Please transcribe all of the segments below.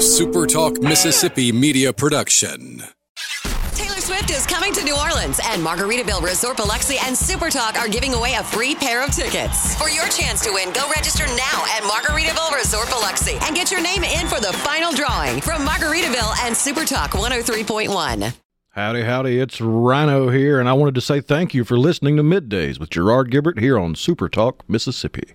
a SuperTalk Mississippi media production. Taylor Swift is coming to New Orleans, and Margaritaville Resort Biloxi and Supertalk are giving away a free pair of tickets. For your chance to win, go register now at Margaritaville Resort Biloxi and get your name in for the final drawing from Margaritaville and Supertalk 103.1. Howdy, howdy, it's Rhino here, and I wanted to say thank you for listening to Middays with Gerard Gibert here on Super Talk, Mississippi.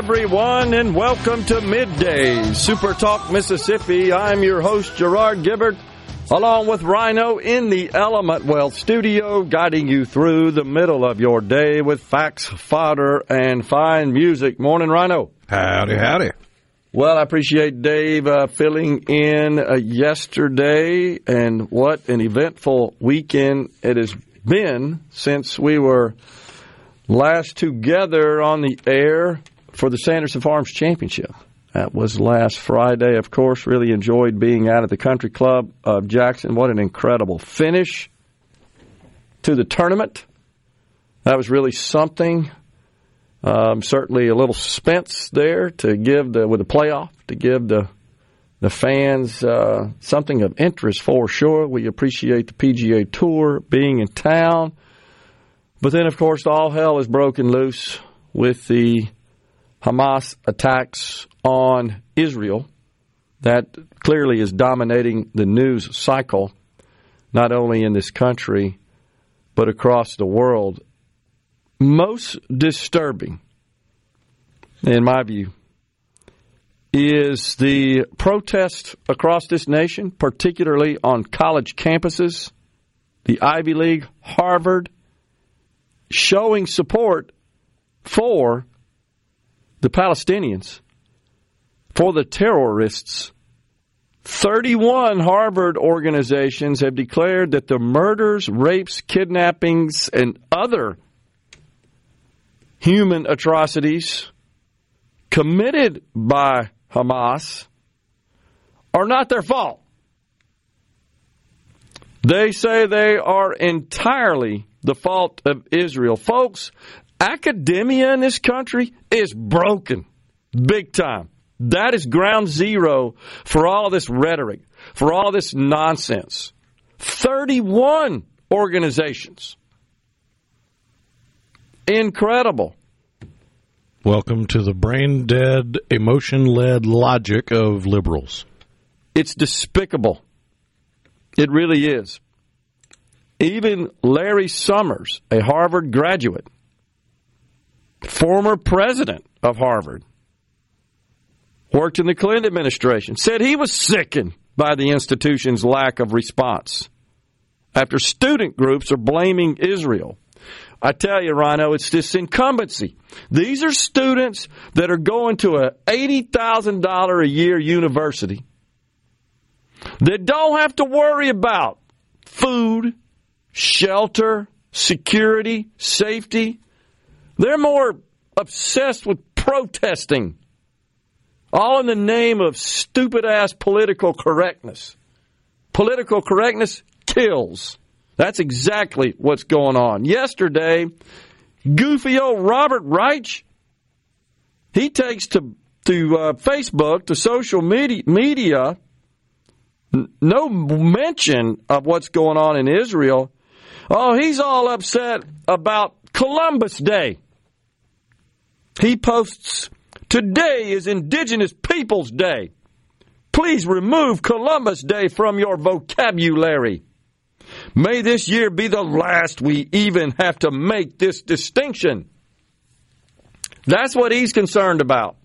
Everyone, and welcome to Midday Super Talk, Mississippi. I'm your host, Gerard Gibert, along with Rhino in the Element Wealth studio, guiding you through the middle of your day with facts, fodder, and fine music. Morning, Rhino. Howdy, howdy. Well, I appreciate Dave uh, filling in uh, yesterday, and what an eventful weekend it has been since we were last together on the air for the Sanderson Farms Championship. That was last Friday, of course. Really enjoyed being out at the Country Club of Jackson. What an incredible finish to the tournament. That was really something. Um, certainly a little suspense there to give the with the playoff to give the the fans uh, something of interest for sure. We appreciate the PGA Tour being in town, but then of course all hell is broken loose with the Hamas attacks on Israel. That clearly is dominating the news cycle, not only in this country but across the world most disturbing, in my view, is the protest across this nation, particularly on college campuses, the Ivy League, Harvard, showing support for the Palestinians, for the terrorists. 31 Harvard organizations have declared that the murders, rapes, kidnappings, and other human atrocities committed by Hamas are not their fault. They say they are entirely the fault of Israel. Folks, academia in this country is broken big time. That is ground zero for all this rhetoric, for all this nonsense. 31 organizations Incredible. Welcome to the brain dead, emotion led logic of liberals. It's despicable. It really is. Even Larry Summers, a Harvard graduate, former president of Harvard, worked in the Clinton administration, said he was sickened by the institution's lack of response after student groups are blaming Israel I tell you, Rhino, it's this incumbency. These are students that are going to a $80,000 a year university that don't have to worry about food, shelter, security, safety. They're more obsessed with protesting, all in the name of stupid ass political correctness. Political correctness kills. That's exactly what's going on. Yesterday, goofy old Robert Reich, he takes to to uh, Facebook, to social media, media, no mention of what's going on in Israel. Oh, he's all upset about Columbus Day. He posts, Today is Indigenous Peoples Day. Please remove Columbus Day from your vocabulary. May this year be the last we even have to make this distinction. That's what he's concerned about.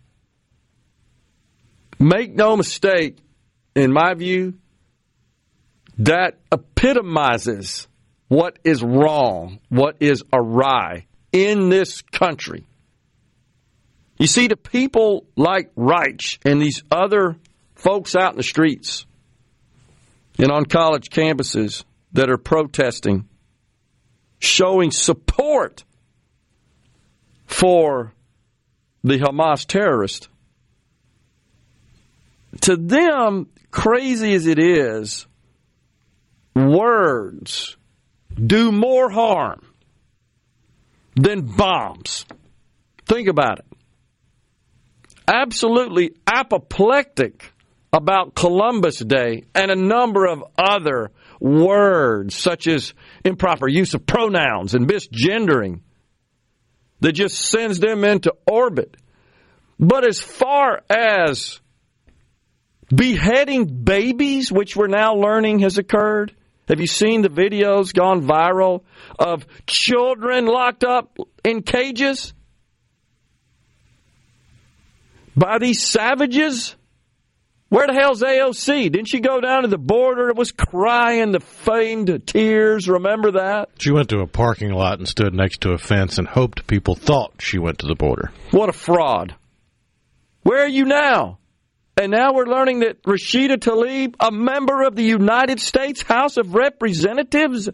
Make no mistake, in my view, that epitomizes what is wrong, what is awry in this country. You see, the people like Reich and these other folks out in the streets and on college campuses that are protesting, showing support for the Hamas terrorist, to them, crazy as it is, words do more harm than bombs. Think about it. Absolutely apoplectic about Columbus Day and a number of other words, such as improper use of pronouns and misgendering, that just sends them into orbit. But as far as beheading babies, which we're now learning has occurred, have you seen the videos gone viral of children locked up in cages by these savages? Where the hell's AOC? Didn't she go down to the border? It was crying the feigned tears. Remember that? She went to a parking lot and stood next to a fence and hoped people thought she went to the border. What a fraud. Where are you now? And now we're learning that Rashida Tlaib, a member of the United States House of Representatives,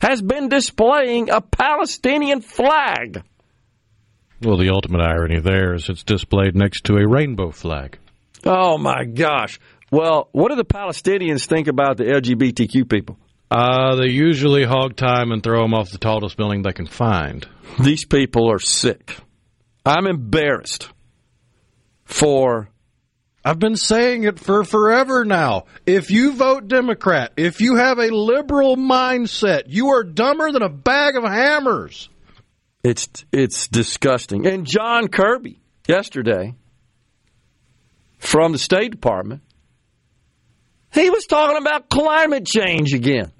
has been displaying a Palestinian flag. Well, the ultimate irony there is it's displayed next to a rainbow flag. Oh my gosh. Well, what do the Palestinians think about the LGBTQ people? Uh, they usually hog time and throw them off the tallest building they can find. These people are sick. I'm embarrassed for I've been saying it for forever now. If you vote Democrat, if you have a liberal mindset, you are dumber than a bag of hammers. It's it's disgusting. And John Kirby yesterday from the State Department, he was talking about climate change again.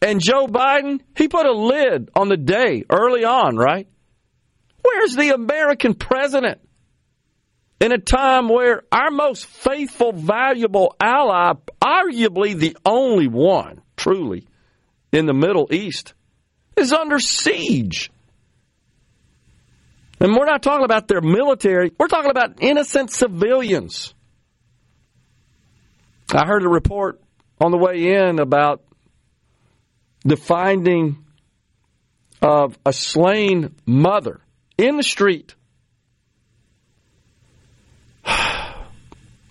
And Joe Biden, he put a lid on the day early on, right? Where's the American president? in a time where our most faithful, valuable ally, arguably the only one truly in the Middle East, is under siege. And we're not talking about their military, we're talking about innocent civilians. I heard a report on the way in about the finding of a slain mother in the street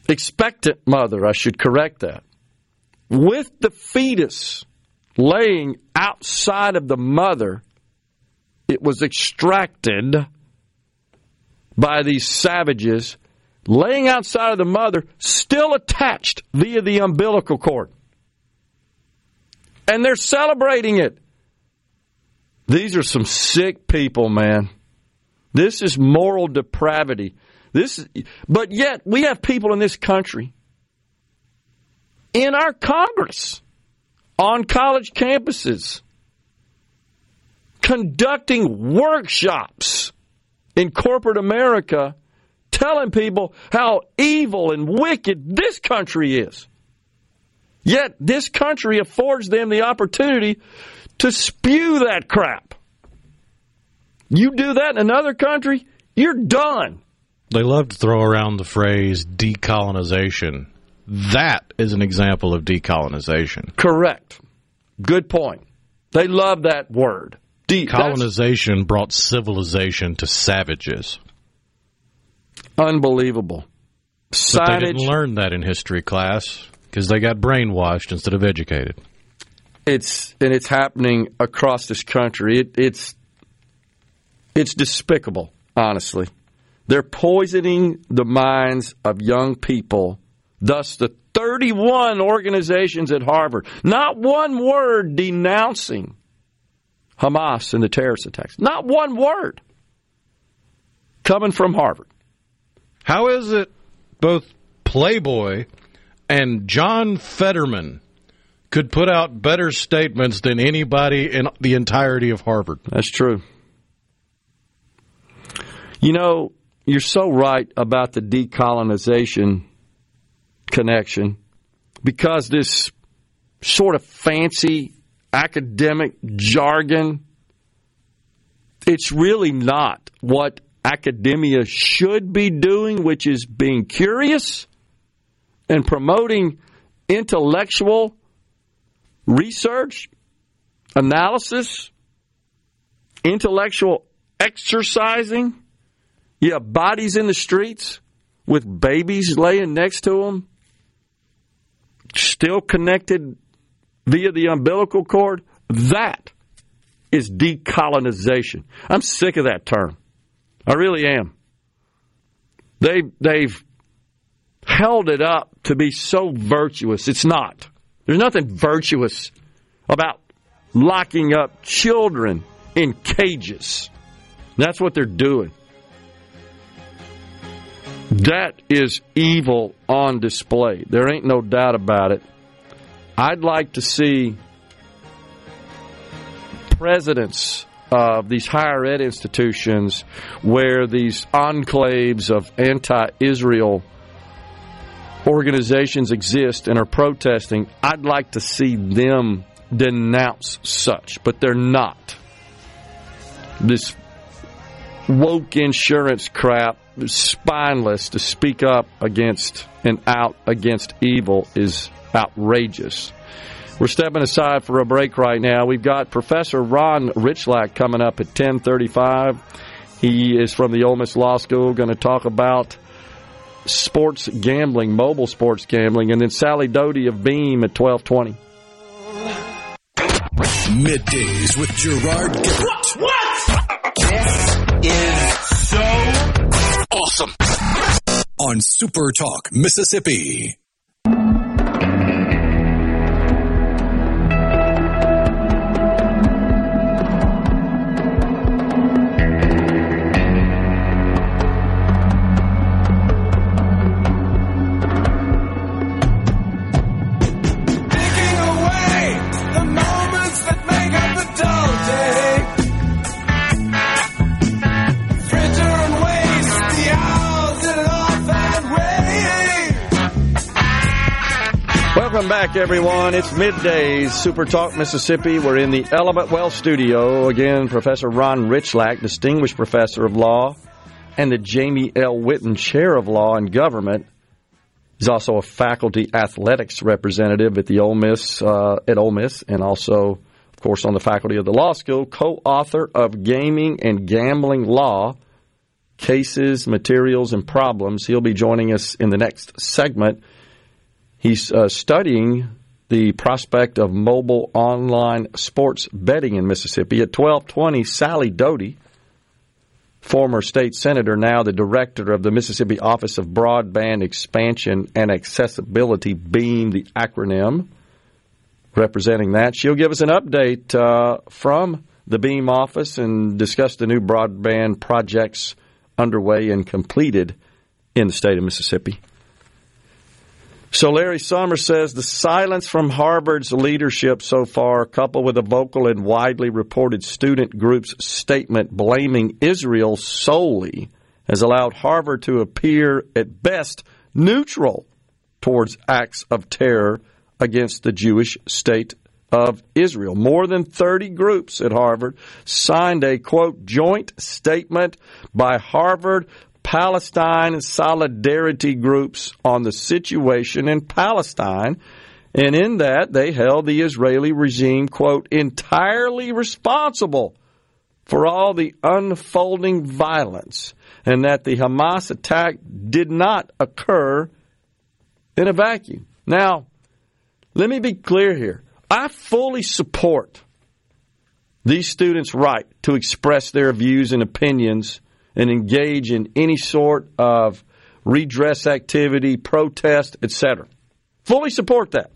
expectant mother, I should correct that, with the fetus laying outside of the mother, it was extracted by these savages, laying outside of the mother, still attached via the umbilical cord. And they're celebrating it. These are some sick people, man. This is moral depravity. This, is, but yet we have people in this country, in our Congress, on college campuses, conducting workshops in corporate America, telling people how evil and wicked this country is. Yet this country affords them the opportunity to spew that crap. You do that in another country, you're done. They love to throw around the phrase decolonization. That is an example of decolonization. Correct. Good point. They love that word. De- Colonization brought civilization to savages. Unbelievable. Signage. But they didn't learn that in history class because they got brainwashed instead of educated. It's and it's happening across this country. It, it's it's despicable, honestly. They're poisoning the minds of young people. Thus, the 31 organizations at Harvard, not one word denouncing Hamas and the terrorist attacks. Not one word coming from Harvard. How is it both Playboy and John Fetterman could put out better statements than anybody in the entirety of Harvard? That's true. You know, you're so right about the decolonization connection because this sort of fancy academic jargon. It's really not what academia should be doing, which is being curious and promoting intellectual research, analysis, intellectual exercising. Yeah, bodies in the streets with babies laying next to them, still connected via the umbilical cord. That is decolonization. I'm sick of that term. I really am. They they've held it up to be so virtuous. It's not. There's nothing virtuous about locking up children in cages. That's what they're doing. That is evil on display. There ain't no doubt about it. I'd like to see presidents of these higher ed institutions where these enclaves of anti Israel organizations exist and are protesting, I'd like to see them denounce such, but they're not. This woke insurance crap, spineless to speak up against and out against evil is outrageous. We're stepping aside for a break right now. We've got Professor Ron Rychlak coming up at 1035. He is from the Ole Miss Law School, going to talk about sports gambling, mobile sports gambling, and then Sally Doty of Beam at 1220. Middays with Gerard Gibert. What? This is so awesome. On Super Talk, Mississippi. Welcome back, everyone. It's middays, Super Talk Mississippi. We're in the Element Well studio. Again, Professor Ron Rychlak, Distinguished Professor of Law, and the Jamie L. Whitten Chair of Law and Government. He's also a faculty athletics representative at the Ole Miss, uh, at Ole Miss, and also, of course, on the faculty of the law school, co-author of Gaming and Gambling Law, Cases, Materials, and Problems. He'll be joining us in the next segment. He's uh, studying the prospect of mobile online sports betting in Mississippi. At 1220, Sally Doty, former state senator, now the director of the Mississippi Office of Broadband Expansion and Accessibility, BEAM, the acronym, representing that. She'll give us an update uh, from the BEAM office and discuss the new broadband projects underway and completed in the state of Mississippi. So Larry Summers says the silence from Harvard's leadership so far, coupled with a vocal and widely reported student group's statement blaming Israel solely, has allowed Harvard to appear at best neutral towards acts of terror against the Jewish state of Israel. More than 30 groups at Harvard signed a quote joint statement by Harvard Palestine solidarity groups on the situation in Palestine. And in that, they held the Israeli regime, quote, entirely responsible for all the unfolding violence, and that the Hamas attack did not occur in a vacuum. Now, let me be clear here. I fully support these students' right to express their views and opinions and engage in any sort of redress activity, protest, etc. Fully support that.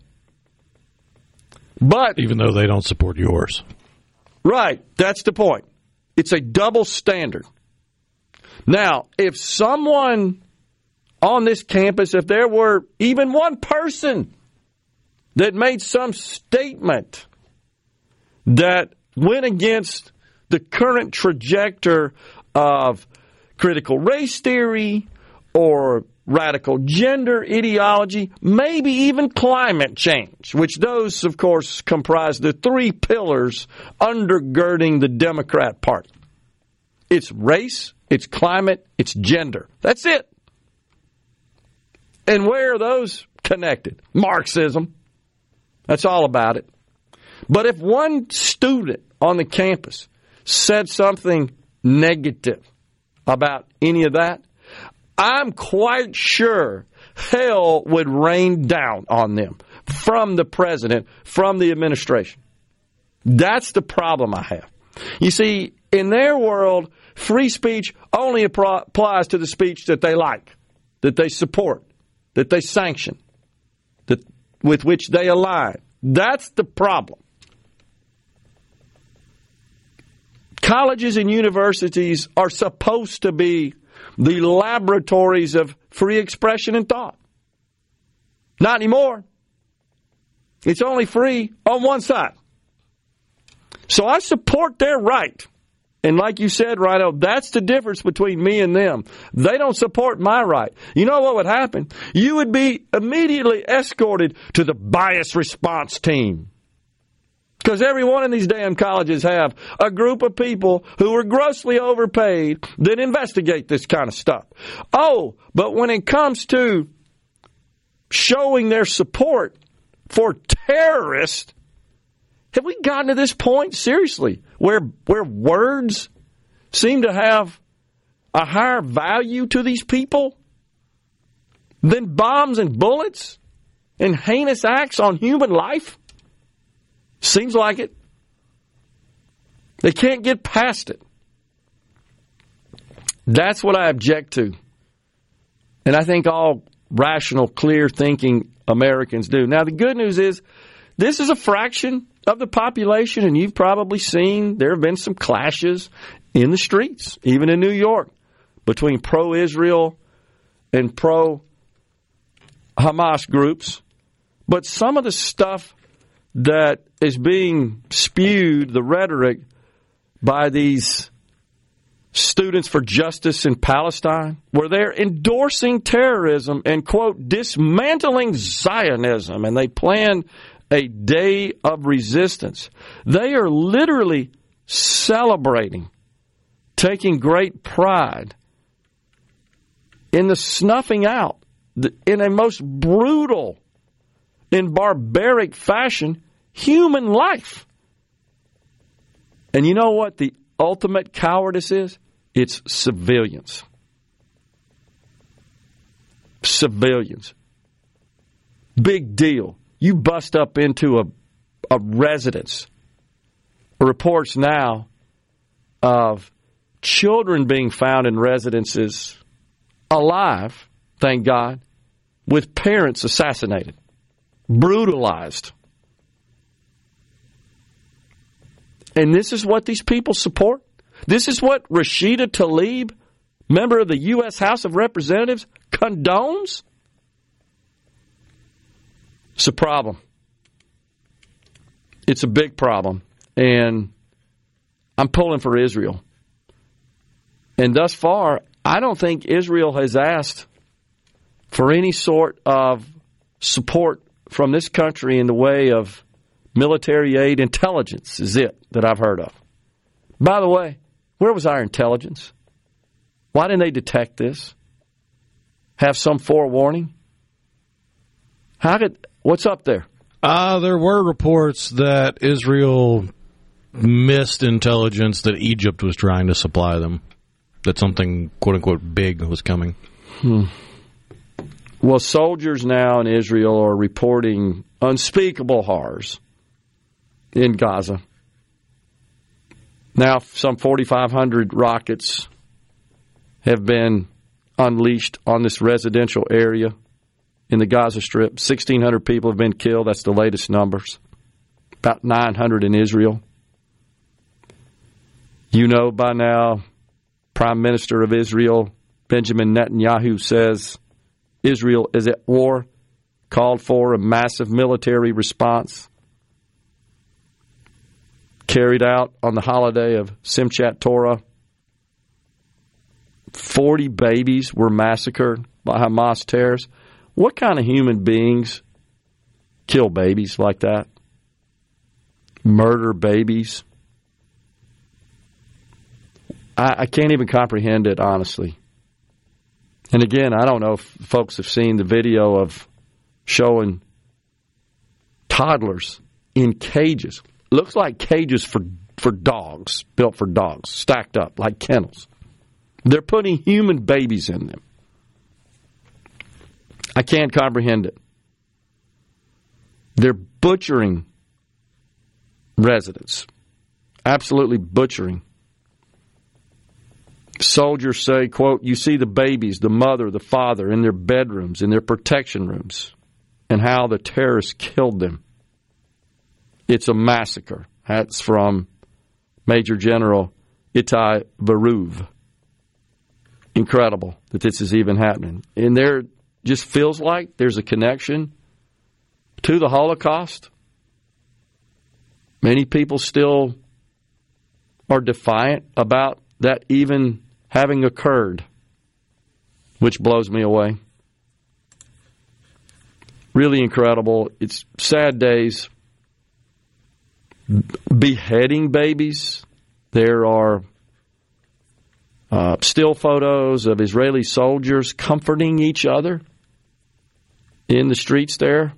But even though they don't support yours. Right, that's the point. It's a double standard. Now, if someone on this campus, if there were even one person that made some statement that went against the current trajectory of critical race theory or radical gender ideology, maybe even climate change, which those, of course, comprise the three pillars undergirding the Democrat Party. It's race, it's climate, it's gender. That's it. And where are those connected? Marxism. That's all about it. But if one student on the campus said something negative about any of that, I'm quite sure hell would rain down on them from the president, from the administration. That's the problem I have. You see, in their world, free speech only applies to the speech that they like, that they support, that they sanction, that with which they align. That's the problem. Colleges and universities are supposed to be the laboratories of free expression and thought. Not anymore. It's only free on one side. So I support their right. And like you said, Rhino, that's the difference between me and them. They don't support my right. You know what would happen? You would be immediately escorted to the bias response team. Because every one of these damn colleges have a group of people who are grossly overpaid that investigate this kind of stuff. Oh, but when it comes to showing their support for terrorists, have we gotten to this point seriously where where words seem to have a higher value to these people than bombs and bullets and heinous acts on human life? Seems like it. They can't get past it. That's what I object to. And I think all rational, clear thinking Americans do. Now, the good news is this is a fraction of the population, and you've probably seen there have been some clashes in the streets, even in New York, between pro Israel and pro Hamas groups. But some of the stuff that is being spewed, the rhetoric, by these students for justice in Palestine, where they're endorsing terrorism and, quote, dismantling Zionism, and they plan a day of resistance. They are literally celebrating, taking great pride in the snuffing out, in a most brutal in barbaric fashion human life. And you know what the ultimate cowardice is? It's civilians. Civilians. Big deal. You bust up into a, a residence. Reports now of children being found in residences alive, thank God, with parents assassinated brutalized. And this is what these people support? This is what Rashida Tlaib, member of the U.S. House of Representatives, condones? It's a problem. It's a big problem. And I'm pulling for Israel. And thus far, I don't think Israel has asked for any sort of support from this country in the way of military aid intelligence is it that I've heard of. By the way, where was our intelligence? Why didn't they detect this? Have some forewarning? How did what's up there? Uh, there were reports that Israel missed intelligence that Egypt was trying to supply them. That something quote unquote big was coming. Hmm. Well, soldiers now in Israel are reporting unspeakable horrors in Gaza. Now, some 4,500 rockets have been unleashed on this residential area in the Gaza Strip. 1,600 people have been killed. That's the latest numbers. About 900 in Israel. You know by now, Prime Minister of Israel, Benjamin Netanyahu, says Israel is at war, called for a massive military response carried out on the holiday of Simchat Torah. 40 babies were massacred by Hamas terrorists. What kind of human beings kill babies like that? Murder babies? I, I can't even comprehend it, honestly. And again, I don't know if folks have seen the video of showing toddlers in cages. Looks like cages for for dogs, built for dogs, stacked up like kennels. They're putting human babies in them. I can't comprehend it. They're butchering residents. Absolutely butchering. Soldiers say, quote, you see the babies, the mother, the father in their bedrooms, in their protection rooms, and how the terrorists killed them. It's a massacre. That's from Major General Itai Veruv. Incredible that this is even happening. And there just feels like there's a connection to the Holocaust. Many people still are defiant about that even having occurred, which blows me away. Really incredible. It's sad days. Beheading babies. There are uh, still photos of Israeli soldiers comforting each other in the streets there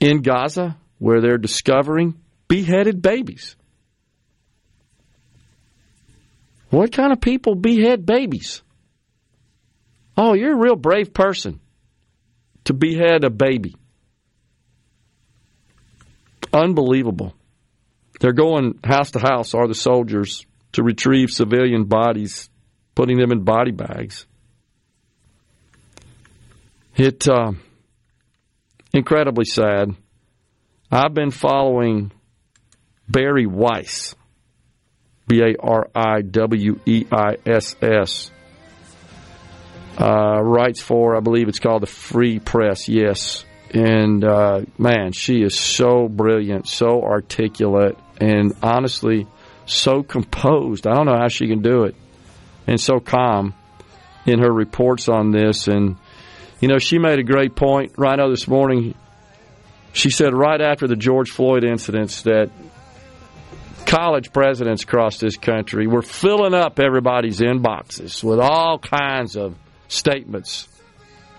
in Gaza, where they're discovering beheaded babies. What kind of people behead babies? Oh, you're a real brave person to behead a baby. Unbelievable. They're going house to house, are the soldiers, to retrieve civilian bodies, putting them in body bags. It uh, incredibly sad. I've been following Bari Weiss B A R I W E I S S. Uh, writes for, I believe it's called the Free Press, yes. And uh, man, she is so brilliant, so articulate, and honestly, so composed. I don't know how she can do it, and so calm in her reports on this. And, you know, she made a great point right now this morning. She said right after the George Floyd incidents that college presidents across this country were filling up everybody's inboxes with all kinds of statements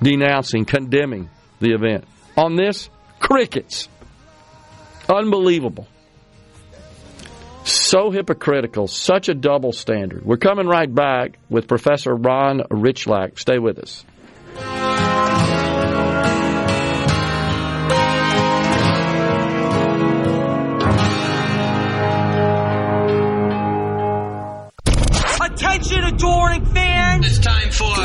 denouncing, condemning the event. On this, crickets. Unbelievable. So hypocritical, such a double standard. We're coming right back with Professor Ron Rychlak. Stay with us. Attention, adoring fans! It's time for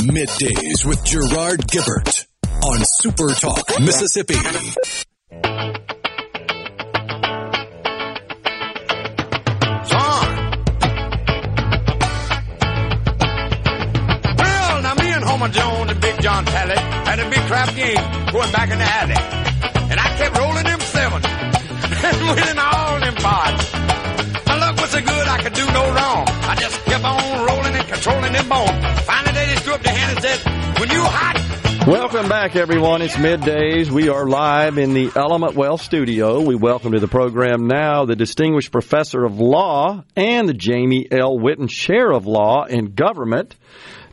Middays with Gerard Gibert on Super Talk, Mississippi. Son! Well, now me and Homer Jones and Big John Talley had a big crap game going back in the alley. And I kept rolling them seven and winning all them pots. My luck was so good I could do no wrong. I just kept on rolling and controlling them bones. Finally they just threw up their hand and said, when you hot, Welcome back, everyone. It's middays. We are live in the Element Well studio. We welcome to the program now the Distinguished Professor of Law and the Jamie L. Whitten Chair of Law and Government,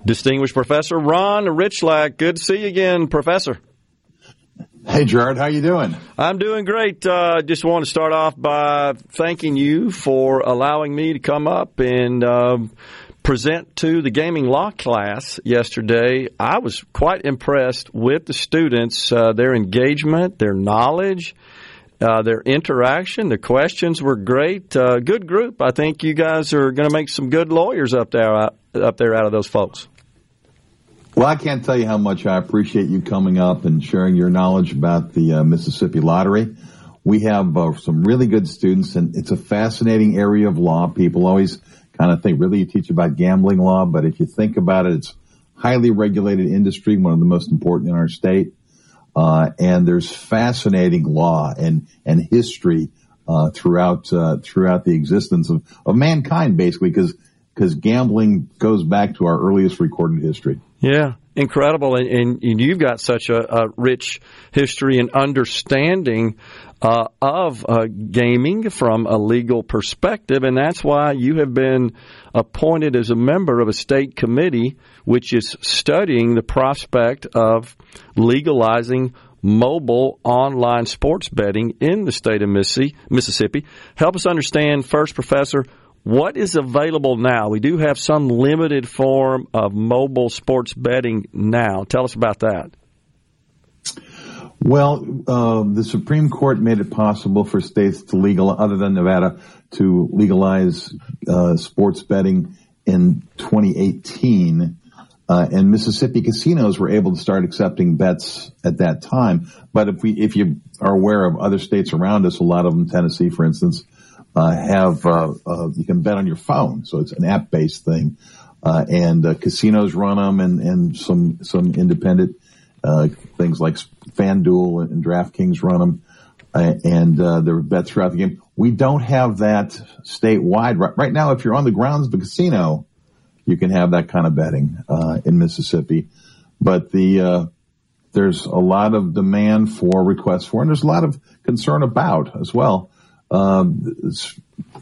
Distinguished Professor Ron Rychlak. Good to see you again, Professor. Hey Gerard, how you doing? I'm doing great. Uh, just want to start off by thanking you for allowing me to come up and um, present to the gaming law class yesterday. I was quite impressed with the students, uh, their engagement, their knowledge, uh, their interaction. The questions were great. Uh, good group. I think you guys are going to make some good lawyers up there, up there out of those folks. Well, I can't tell you how much I appreciate you coming up and sharing your knowledge about the uh, Mississippi Lottery. We have uh, some really good students, and it's a fascinating area of law. People always kind of thing. really, you teach about gambling law, but if you think about it, it's highly regulated industry, one of the most important in our state. Uh, and there's fascinating law and and history uh, throughout uh, throughout the existence of of mankind, basically, because because gambling goes back to our earliest recorded history. Yeah, incredible. And, and, and you've got such a, a, rich history and understanding uh, of uh, gaming from a legal perspective. And that's why you have been appointed as a member of a state committee which is studying the prospect of legalizing mobile online sports betting in the state of Mississippi. Help us understand first, Professor, what is available now? We do have some limited form of mobile sports betting now. Tell us about that. Well, uh, the Supreme Court made it possible for states to legal, other than Nevada, to legalize uh, sports betting in 2018. Uh, and Mississippi casinos were able to start accepting bets at that time. But if we, if you are aware of other states around us, a lot of them, Tennessee, for instance, have uh, uh, you can bet on your phone, so it's an app-based thing, uh, and uh, casinos run them, and, and some some independent uh, things like FanDuel and DraftKings run them, and there are bets throughout the game. We don't have that statewide. Right, right now. If you're on the grounds of the casino, you can have that kind of betting in Mississippi, but the there's a lot of demand for requests for, and there's a lot of concern about as well um,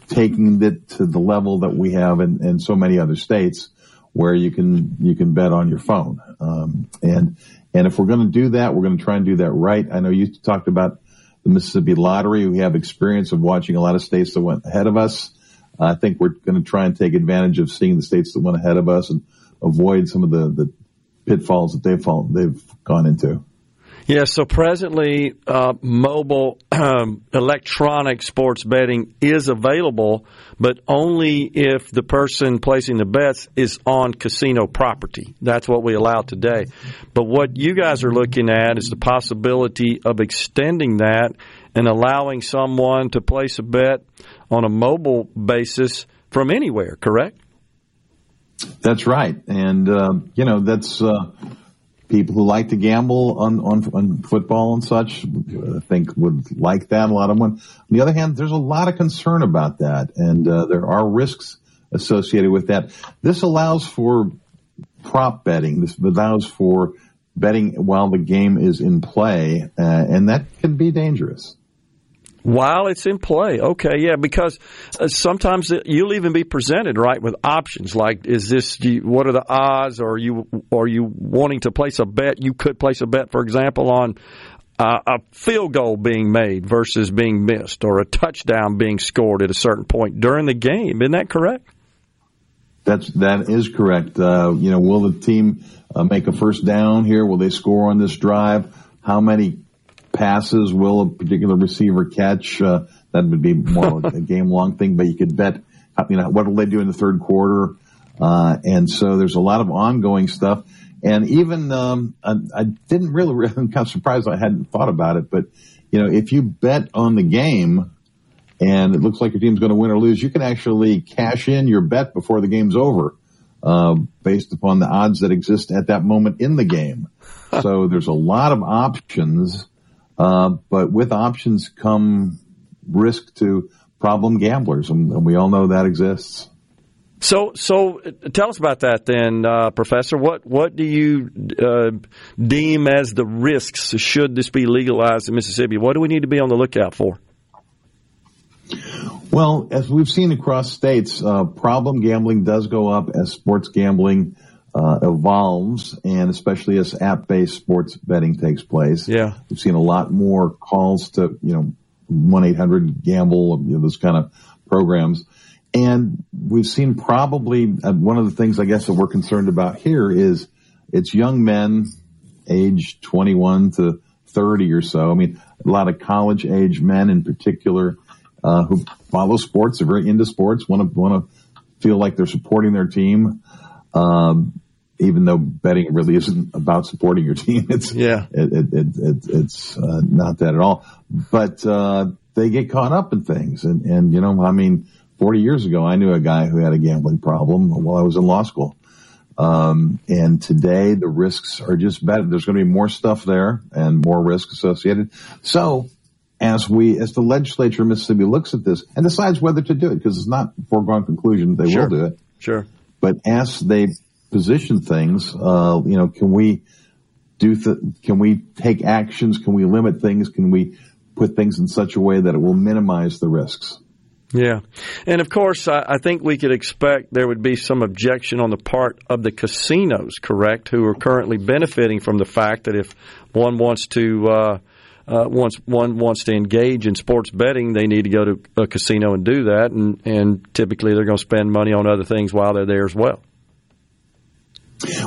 taking it to the level that we have in, in, so many other states where you can you can bet on your phone. Um, and and if we're going to do that, we're going to try and do that right. I know you talked about the Mississippi Lottery. We have experience of watching a lot of states that went ahead of us. I think we're going to try and take advantage of seeing the states that went ahead of us and avoid some of the, the pitfalls that they've fall, they've gone into. Yeah, so presently, uh, mobile um, electronic sports betting is available, but only if the person placing the bets is on casino property. That's what we allow today. But what you guys are looking at is the possibility of extending that and allowing someone to place a bet on a mobile basis from anywhere, correct? That's right. And, uh, you know, that's. Uh people who like to gamble on, on, on football and such, I think would like that. A lot of them. On the other hand, there's a lot of concern about that, and uh, there are risks associated with that. This allows for prop betting. This allows for betting while the game is in play, uh, and that can be dangerous while it's in play. Okay, yeah, because uh, sometimes you'll even be presented right with options like, is this what are the odds? Or are you are you wanting to place a bet? You could place a bet, for example, on uh, a field goal being made versus being missed, or a touchdown being scored at a certain point during the game. Isn't that correct? That's that is correct. Uh, you know, will the team uh, make a first down here? Will they score on this drive? How many passes will a particular receiver catch? Uh, that would be more like a game long thing, but you could bet, you know, what will they do in the third quarter? Uh, and so there's a lot of ongoing stuff. And even, um, I, I, didn't really, I'm kind of surprised I hadn't thought about it, but you know, if you bet on the game and it looks like your team's going to win or lose, you can actually cash in your bet before the game's over. Uh, based upon the odds that exist at that moment in the game. so there's a lot of options uh, but with options come risk to problem gamblers, and, and, we all know that exists. So, so tell us about that then, uh, Professor. What what do you uh, deem as the risks should this be legalized in Mississippi? What do we need to be on the lookout for? Well, as we've seen across states, uh, problem gambling does go up as sports gambling uh, evolves, and especially as app-based sports betting takes place. Yeah, we've seen a lot more calls to you know one eight hundred gamble, you know, those kind of programs, and we've seen probably uh, one of the things I guess that we're concerned about here is it's young men, age twenty one to thirty or so. I mean, a lot of college age men in particular uh, who follow sports, are very into sports, want to want to feel like they're supporting their team. Um, even though betting really isn't about supporting your team, it's yeah, it, it, it, it it's uh, not that at all. But uh, they get caught up in things, and and you know, I mean, 40 years ago, I knew a guy who had a gambling problem while I was in law school. Um, and today the risks are just better. There's going to be more stuff there and more risk associated. So as we, as the legislature of Mississippi looks at this and decides whether to do it, because it's not a foregone conclusion they sure. will do it. Sure. But as they position things, uh, you know, can we do? Th- can we take actions? Can we limit things? Can we put things in such a way that it will minimize the risks? Yeah. And of course, I, I, think we could expect there would be some objection on the part of the casinos, correct, who are currently benefiting from the fact that if one wants to. Uh, uh, once one wants to engage in sports betting, they need to go to a casino and do that, and, and typically they're going to spend money on other things while they're there as well.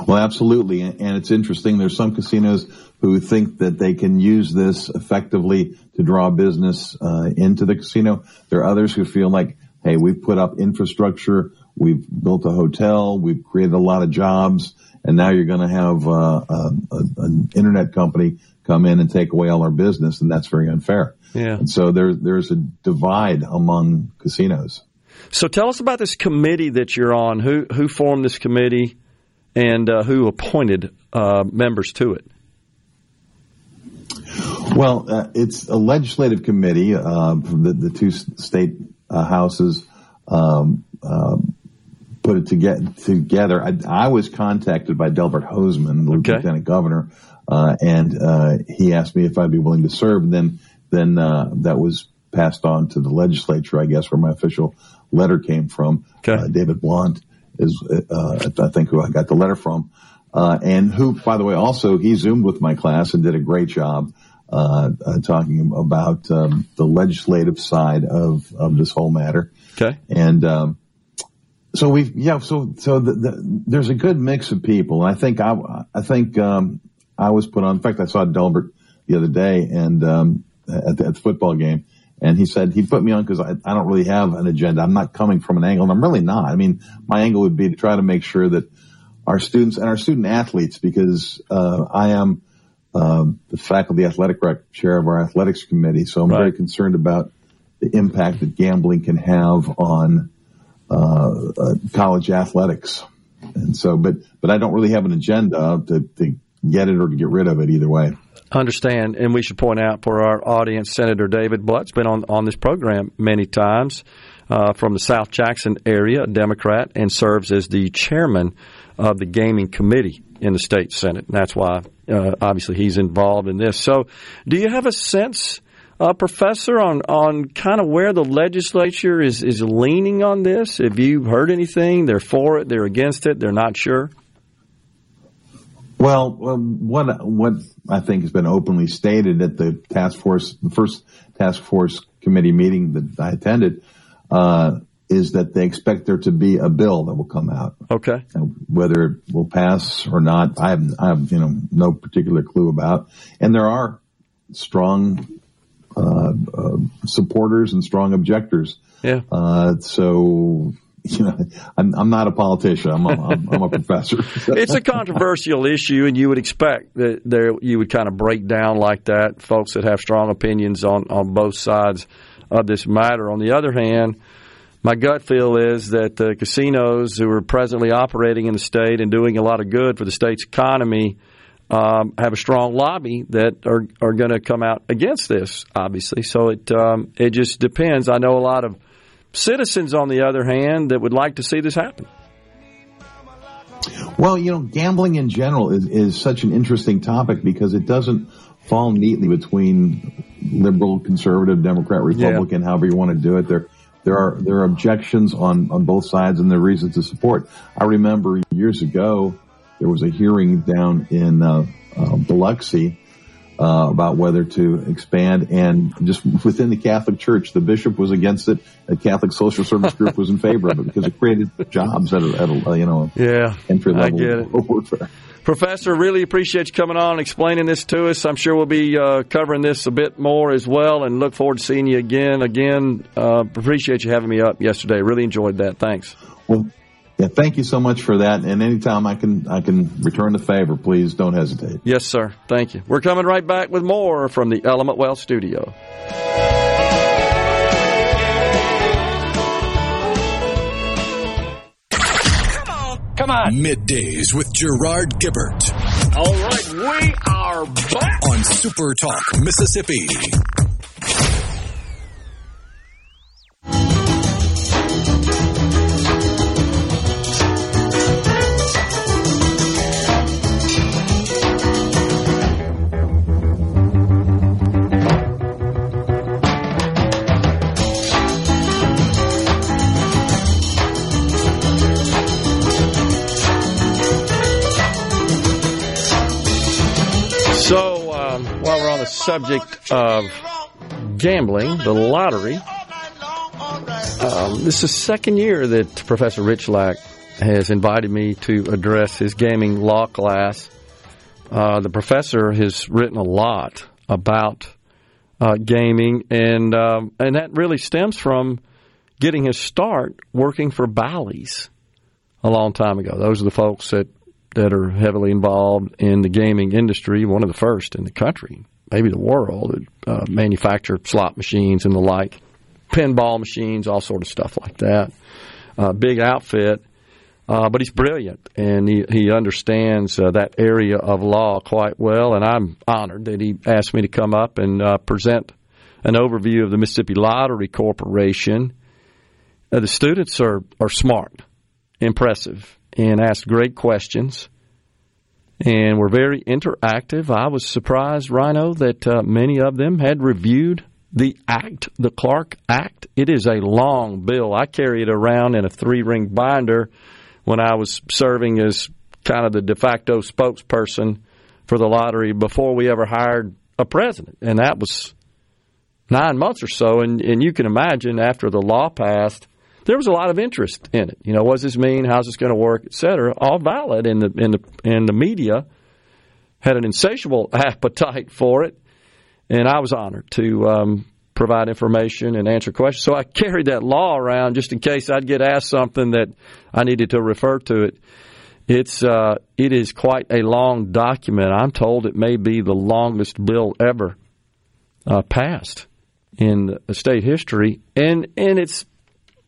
Well, absolutely, and it's interesting. There's some casinos who think that they can use this effectively to draw business uh, into the casino. There are others who feel like, hey, we've put up infrastructure, we've built a hotel, we've created a lot of jobs, and now you're going to have uh, a, a, an internet company come in and take away all our business, and that's very unfair. Yeah. And so there, there's a divide among casinos. So tell us about this committee that you're on. Who who formed this committee, and uh, who appointed uh, members to it? Well, uh, it's a legislative committee. Uh, the, the two state uh, houses um, um, put it together. together. I, I, was contacted by Delbert Hosemann, the okay. lieutenant governor, uh, and uh, he asked me if I'd be willing to serve. And then, then uh, that was passed on to the legislature, I guess, where my official letter came from. Okay. David Blount is, I think, who I got the letter from. and who, by the way, also he zoomed with my class and did a great job uh, uh, talking about um, the legislative side of, of this whole matter. Okay. And um, so we, yeah, so so the, the, there's a good mix of people, and I think I I think um, I was put on. In fact, I saw Delbert the other day and um, at, the, at the football game. And he said he put me on because I, I don't really have an agenda. I'm not coming from an angle, and I'm really not. I mean, my angle would be to try to make sure that our students and our student athletes, because uh, I am um, the faculty athletic rec chair of our athletics committee. So I'm right. very concerned about the impact that gambling can have on uh, uh, college athletics. And so, but but I don't really have an agenda to, to get it or to get rid of it either way. Understand, and we should point out for our audience, Senator David Blount's been on on this program many times uh, from the South Jackson area, a Democrat, and serves as the chairman of the gaming committee in the state senate. And that's why, uh, obviously, he's involved in this. So, do you have a sense, uh, Professor, on, on kind of where the legislature is, is leaning on this? Have you heard anything? They're for it, they're against it, they're not sure? Well, what what I think has been openly stated at the task force, the first task force committee meeting that I attended, uh, is that they expect there to be a bill that will come out. Okay. And whether it will pass or not, I have, I have, you know, no particular clue about. And there are strong, uh, uh, supporters and strong objectors. Yeah. Uh, so, you know, I'm, I'm not a politician. I'm a, I'm, I'm a professor. it's a controversial issue, and you would expect that there you would kind of break down like that. Folks that have strong opinions on on both sides of this matter. On the other hand, my gut feel is that the casinos who are presently operating in the state and doing a lot of good for the state's economy um, have a strong lobby that are are going to come out against this. Obviously, so it um, it just depends. I know a lot of citizens, on the other hand, that would like to see this happen. Well, you know, gambling in general is, is such an interesting topic because it doesn't fall neatly between liberal, conservative, Democrat, Republican, yeah. however you want to do it. There there are there are objections on on both sides and there are reasons to support. I remember years ago there was a hearing down in uh, uh, Biloxi uh, about whether to expand, and just within the Catholic Church, the bishop was against it. A Catholic social service group was in favor of it because it created jobs at a, at a you know yeah entry level I get it. warfare. Professor, really appreciate you coming on and explaining this to us. I'm sure we'll be uh, covering this a bit more as well and look forward to seeing you again. Again, uh, appreciate you having me up yesterday. Really enjoyed that. Thanks. Well, yeah, thank you so much for that. And anytime I can, I can return the favor, please don't hesitate. Yes, sir. Thank you. We're coming right back with more from the Element Wealth Studio. Come on. Come on. Middays with Gerard Gibert. All right, we are back on Super Talk, Mississippi. Subject of gambling, the lottery. Um, this is the second year that Professor Richlack has invited me to address his gaming law class. Uh, the professor has written a lot about uh, gaming, and um, and that really stems from getting his start working for Bally's a long time ago. Those are the folks that that are heavily involved in the gaming industry, one of the first in the country, maybe the world, uh, manufacture slot machines and the like, pinball machines, all sort of stuff like that. Uh, big outfit, uh, but he's brilliant and he, he understands uh, that area of law quite well. And I'm honored that he asked me to come up and uh, present an overview of the Mississippi Lottery Corporation. Uh, the students are, are smart, impressive, and ask great questions. And were very interactive. I was surprised, Rhino, that uh, many of them had reviewed the Act, the Clarke Act. It is a long bill. I carry it around in a three ring binder when I was serving as kind of the de facto spokesperson for the lottery before we ever hired a president. And that was nine months or so. And, and you can imagine after the law passed, there was a lot of interest in it. You know, what does this mean? How's this going to work, et cetera? All valid. And the, in the, and the media had an insatiable appetite for it. And I was honored to um, provide information and answer questions. So I carried that law around just in case I'd get asked something that I needed to refer to it. It's uh, it is quite a long document. I'm told it may be the longest bill ever uh, passed in state history, and and it's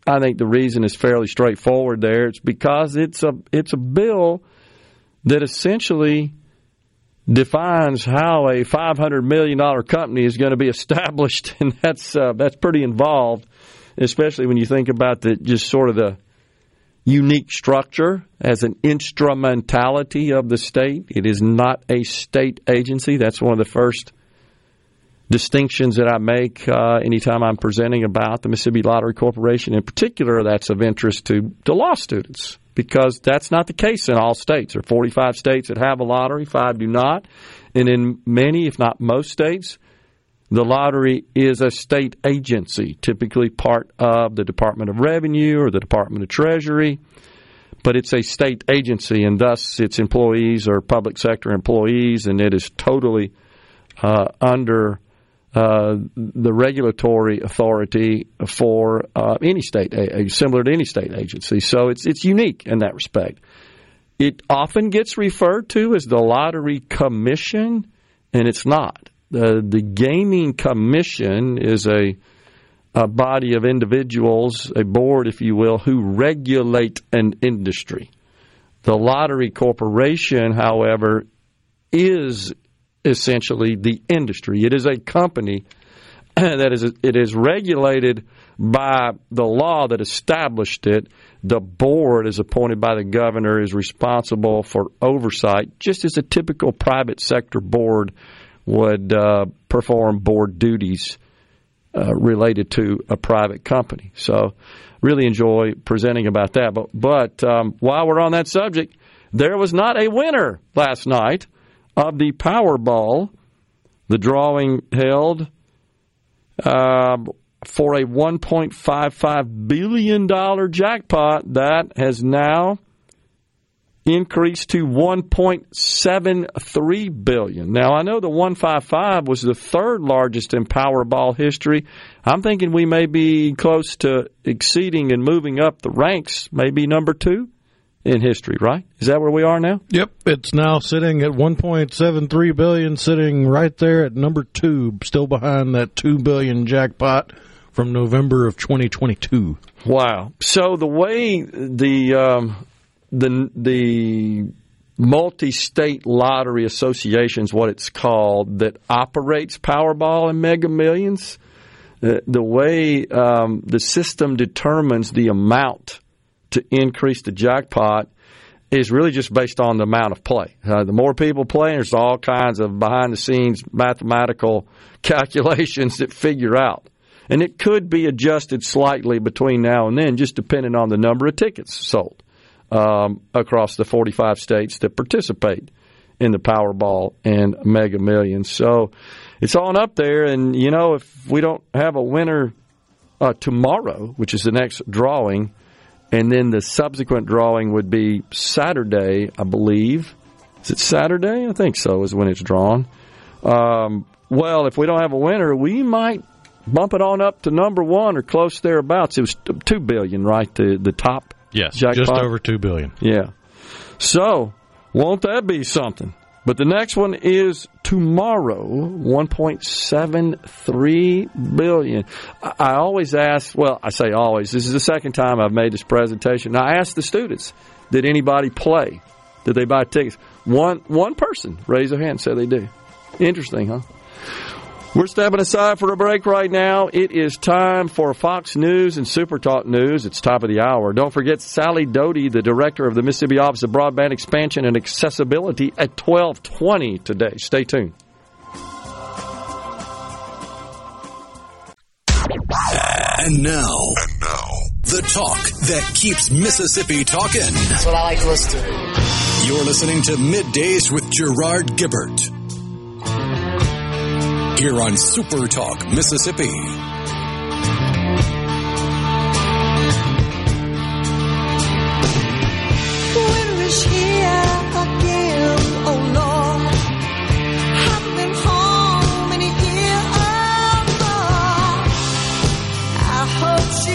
I think the reason is fairly straightforward. There, it's because it's a it's a bill that essentially defines how a five hundred million dollar company is going to be established, and that's uh, that's pretty involved, especially when you think about the just sort of the unique structure as an instrumentality of the state. It is not a state agency. That's one of the first distinctions that I make uh, anytime I'm presenting about the Mississippi Lottery Corporation. In particular, that's of interest to, to law students because that's not the case in all states. There are 45 states that have a lottery, five do not. And in many, if not most states, the lottery is a state agency, typically part of the Department of Revenue or the Department of Treasury, but it's a state agency, and thus its employees are public sector employees, and it is totally uh, under uh, the regulatory authority for uh, any state, a, a, similar to any state agency. So it's it's unique in that respect. It often gets referred to as the lottery commission, and it's not. The the gaming commission is a a body of individuals, a board, if you will, who regulate an industry. The lottery corporation, however, is essentially the industry. It is a company that is it is regulated by the law that established it. The board is appointed by the governor is responsible for oversight, just as a typical private sector board would uh, perform board duties uh, related to a private company. So, really enjoy presenting about that. But but um, while we're on that subject, there was not a winner last night of the Powerball. The drawing held uh, for a $1.55 billion jackpot that has now increased to 1.73 billion. Now I know the 155 was the third largest in Powerball history. I'm thinking we may be close to exceeding and moving up the ranks, maybe number 2 in history, right? Is that where we are now? Yep, it's now sitting at 1.73 billion, sitting right there at number two, still behind that two billion jackpot from November of 2022. Wow! So the way the um, the the multi-state lottery associations, what it's called that operates Powerball and Mega Millions. The, the way um, the system determines the amount to increase the jackpot is really just based on the amount of play. Uh, the more people play, there's all kinds of behind the scenes mathematical calculations that figure out. And it could be adjusted slightly between now and then, just depending on the number of tickets sold um, across the 45 states that participate in the Powerball and Mega Millions. So it's on up there. And you know, if we don't have a winner uh, tomorrow, which is the next drawing, and then the subsequent drawing would be Saturday, I believe. Is it Saturday? I think so. Is when it's drawn. Um, well, if we don't have a winner, we might bump it on up to number one or close thereabouts. It was two billion, right? The the top. Yes, jackpot. just over two billion. Yeah. So won't that be something? But the next one is tomorrow, 1.73 billion. I always ask, well, I say always, this is the second time I've made this presentation. I asked the students, did anybody play? Did they buy tickets? One one person raised their hand and said they do. Interesting, huh? We're stepping aside for a break right now. It is time for Fox News and Super Talk News. It's top of the hour. Don't forget Sally Doty, the director of the Mississippi Office of Broadband Expansion and Accessibility at 1220 today. Stay tuned. And now, and now, the talk that keeps Mississippi talking. That's what I like to listen to. You're listening to Middays with Gerard Gibert here on Super Talk Mississippi.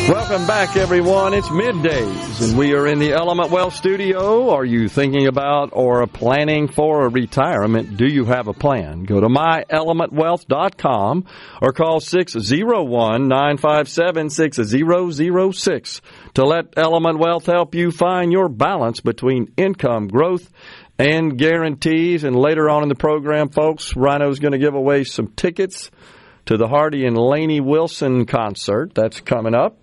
Welcome back, everyone. It's middays, and we are in the Element Wealth studio. Are you thinking about or planning for a retirement? Do you have a plan? Go to myelementwealth.com or call 601 957 6006 to let Element Wealth help you find your balance between income growth and guarantees. And later on in the program, folks, Rhino's going to give away some tickets to the Hardy and Lainey Wilson concert. That's coming up.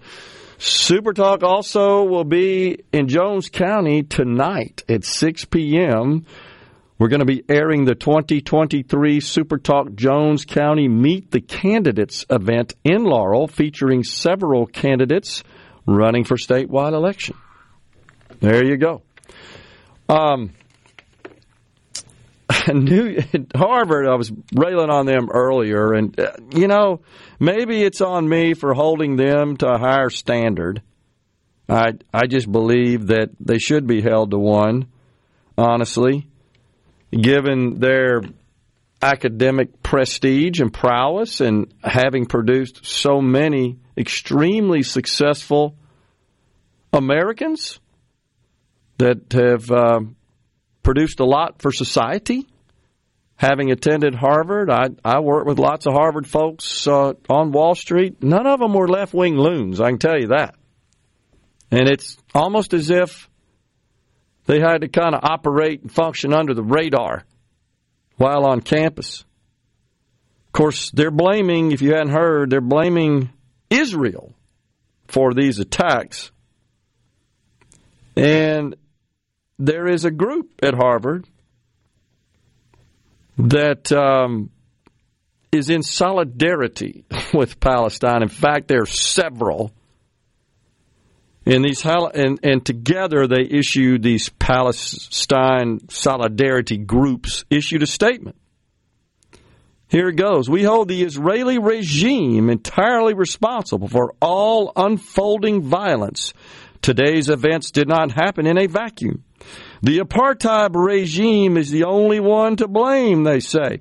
Super Talk also will be in Jones County tonight at 6 p.m. We're going to be airing the 2023 Super Talk Jones County Meet the Candidates event in Laurel featuring several candidates running for statewide election. There you go. Um, New Harvard, I was railing on them earlier, and uh, you know, maybe it's on me for holding them to a higher standard. I I just believe that they should be held to one, honestly, given their academic prestige and prowess, and having produced so many extremely successful Americans that have. Uh, produced a lot for society. Having attended Harvard, I, I worked with lots of Harvard folks uh, on Wall Street. None of them were left wing loons, I can tell you that. And it's almost as if they had to kind of operate and function under the radar while on campus. Of course, they're blaming, if you hadn't heard, they're blaming Israel for these attacks. And there is a group at Harvard that um, is in solidarity with Palestine. In fact, there are several. And these and, and together they issued these Palestine solidarity groups issued a statement. Here it goes. We hold the Israeli regime entirely responsible for all unfolding violence. Today's events did not happen in a vacuum. The apartheid regime is the only one to blame, they say.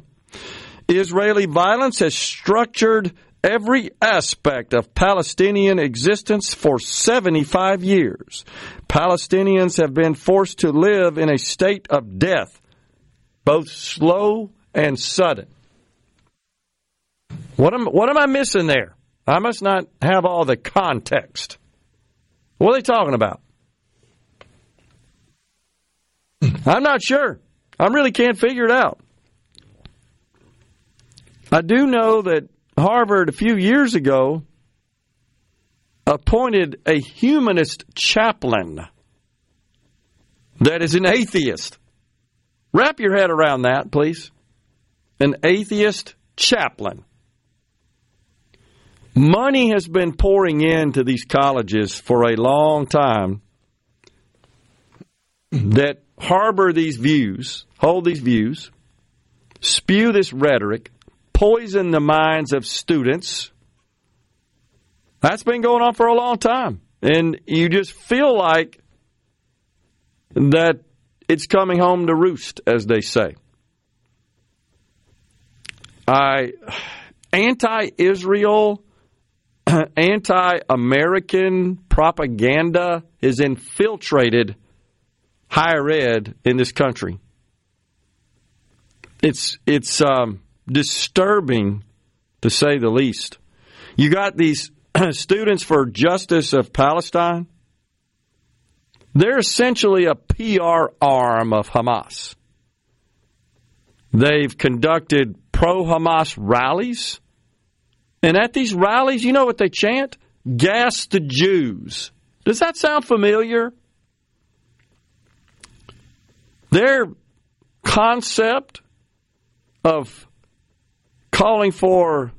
Israeli violence has structured every aspect of Palestinian existence for 75 years. Palestinians have been forced to live in a state of death, both slow and sudden. What am, what am I missing there? I must not have all the context. What are they talking about? Hmm. I'm not sure. I really can't figure it out. I do know that Harvard a few years ago appointed a humanist chaplain that is an atheist. Wrap your head around that, please. An atheist chaplain. Money has been pouring into these colleges for a long time that harbor these views, hold these views, spew this rhetoric, poison the minds of students. That's been going on for a long time. And you just feel like that it's coming home to roost, as they say. I anti-Israel, anti-American propaganda is infiltrated higher ed in this country. It's it's um, disturbing to say the least. You got these students for justice of Palestine. They're essentially a PR arm of Hamas. They've conducted pro Hamas rallies. And at these rallies, you know what they chant? Gas the Jews. Does that sound familiar? Their concept of calling for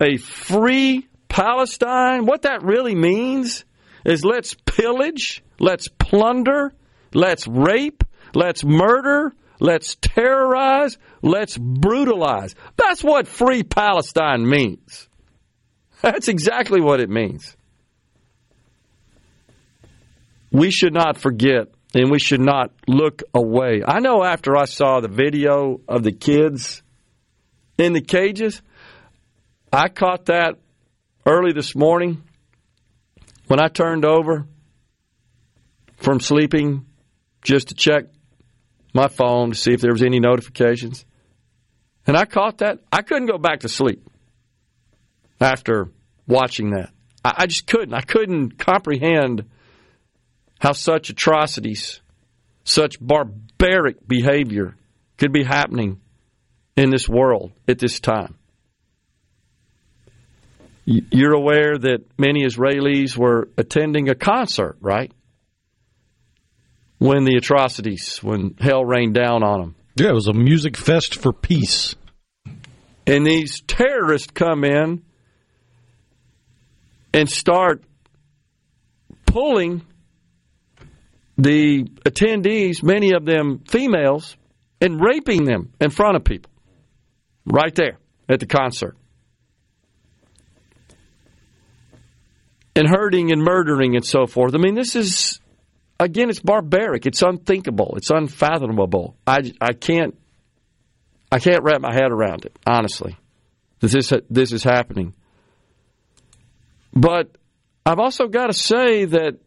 a free Palestine, what that really means is let's pillage, let's plunder, let's rape, let's murder, let's terrorize, let's brutalize. That's what free Palestine means. That's exactly what it means. We should not forget and we should not look away. I know after I saw the video of the kids in the cages, I caught that early this morning when I turned over from sleeping just to check my phone to see if there was any notifications. And I caught that. I couldn't go back to sleep after watching that. I, just couldn't. I couldn't comprehend how such atrocities, such barbaric behavior could be happening in this world at this time. You're aware that many Israelis were attending a concert, right? When the atrocities, when hell rained down on them. Yeah, it was a music fest for peace. And these terrorists come in and start pulling the attendees, many of them females, and raping them in front of people right there at the concert. And hurting and murdering and so forth. I mean, this is, again, it's barbaric. It's unthinkable. It's unfathomable. I, I can't, I can't wrap my head around it, honestly. This is, this is happening. But I've also got to say that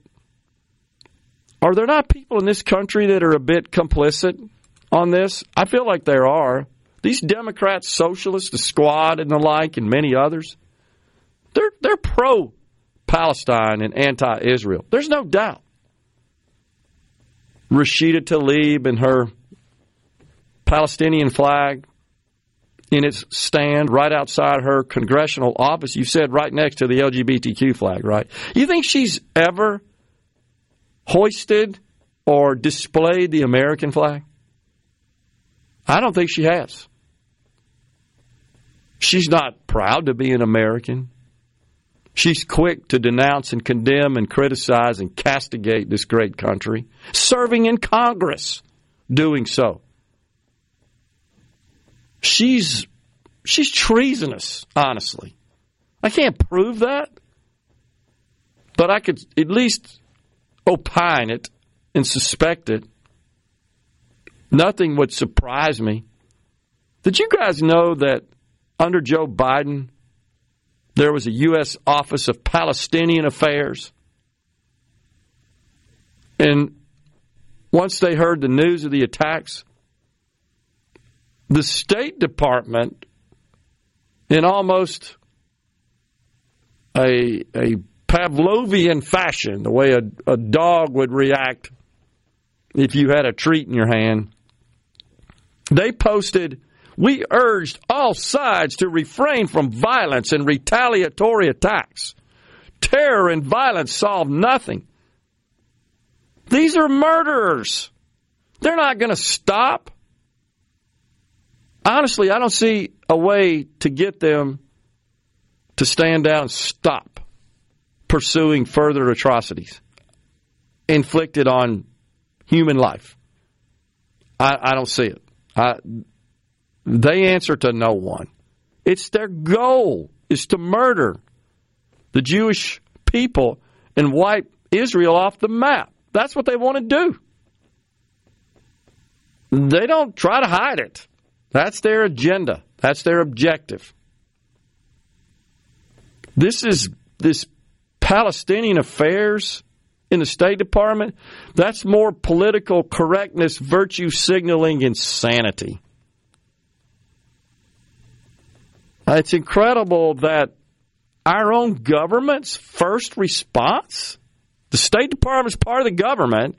are there not people in this country that are a bit complicit on this? I feel like there are. These Democrats, socialists, the squad and the like, and many others, they're, they're pro Palestine and anti Israel. There's no doubt. Rashida Tlaib and her Palestinian flag in its stand right outside her congressional office, you said right next to the LGBTQ flag, right? You think she's ever hoisted or displayed the American flag? I don't think she has. She's not proud to be an American. She's quick to denounce and condemn and criticize and castigate this great country, serving in Congress, doing so. She's she's treasonous, honestly. I can't prove that, but I could at least opine it and suspect it. Nothing would surprise me. Did you guys know that under Joe Biden, there was a U.S. Office of Palestinian Affairs? And once they heard the news of the attacks, the State Department, in almost a, a Pavlovian fashion, the way a, a dog would react if you had a treat in your hand, they posted, We urged all sides to refrain from violence and retaliatory attacks. Terror and violence solve nothing. These are murderers. They're not going to stop. Honestly, I don't see a way to get them to stand down and stop pursuing further atrocities inflicted on human life. I, I don't see it. I, they answer to no one. It's their goal is to murder the Jewish people and wipe Israel off the map. That's what they want to do. They don't try to hide it. That's their agenda. That's their objective. This is this Palestinian affairs in the State Department. That's more political correctness, virtue signaling insanity. It's incredible that our own government's first response, the State Department's part of the government,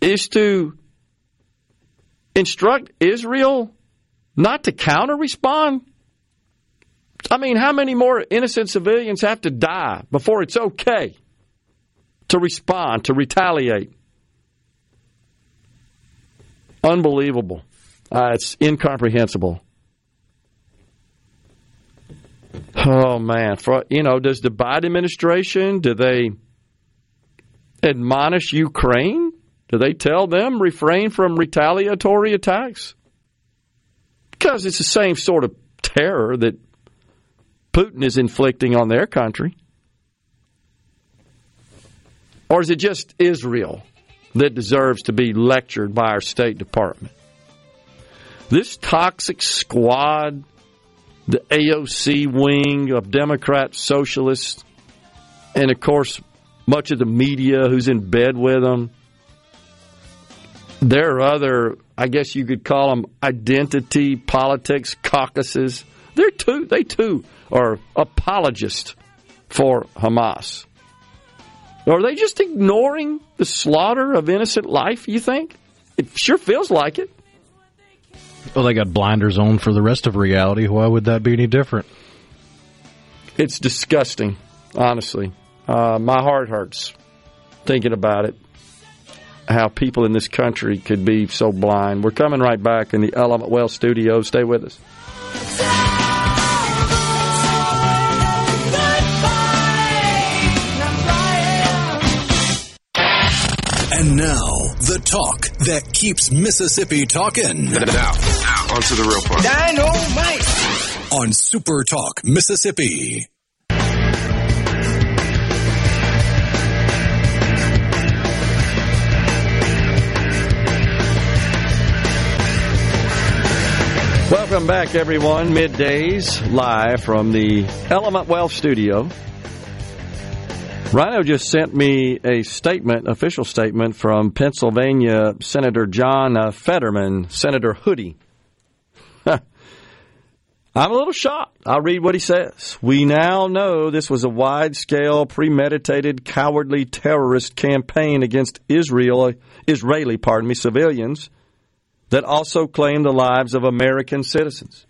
is to instruct Israel not to counter respond? I mean, how many more innocent civilians have to die before it's okay to respond, to retaliate? Unbelievable. Uh, it's incomprehensible. Oh man, For, you know, does the Biden administration do they admonish Ukraine? Do they tell them refrain from retaliatory attacks? Because it's the same sort of terror that Putin is inflicting on their country. Or is it just Israel that deserves to be lectured by our State Department? This toxic squad the AOC wing of Democrat socialists, and of course, much of the media who's in bed with them. There are other, I guess you could call them identity politics caucuses. They're too, they too are apologists for Hamas. Are they just ignoring the slaughter of innocent life, you think? It sure feels like it. Well, they got blinders on for the rest of reality. Why would that be any different? It's disgusting, honestly. Uh, my heart hurts thinking about it. How people in this country could be so blind. We're coming right back in the Element Wealth studio. Stay with us. And now, the talk that keeps Mississippi talking. Now, now, on to the real part. Dynamite! On Super Talk, Mississippi. Welcome back, everyone. Middays, live from the Element Wealth Studio. Rhino just sent me a statement, official statement from Pennsylvania Senator John uh, Fetterman, Senator Hoodie. I'm a little shocked. I'll read what he says. We now know this was a wide scale, premeditated, cowardly terrorist campaign against Israel, Israeli, pardon me, civilians that also claimed the lives of American citizens.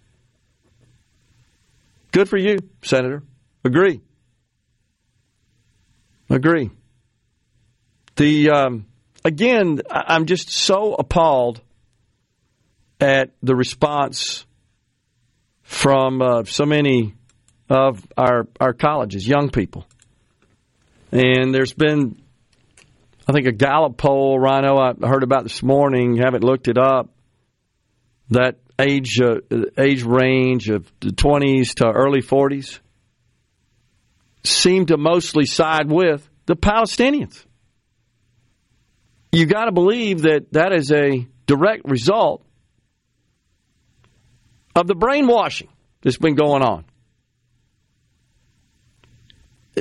Good for you, Senator. Agree. Agree. The um, again, I'm just so appalled at the response from uh, so many of our our colleges, young people, and there's been I think a Gallup poll, Rhino, I heard about this morning, haven't looked it up, that age uh, age range of the 20s to early 40s seem to mostly side with the Palestinians. You got to believe that that is a direct result of the brainwashing that's been going on.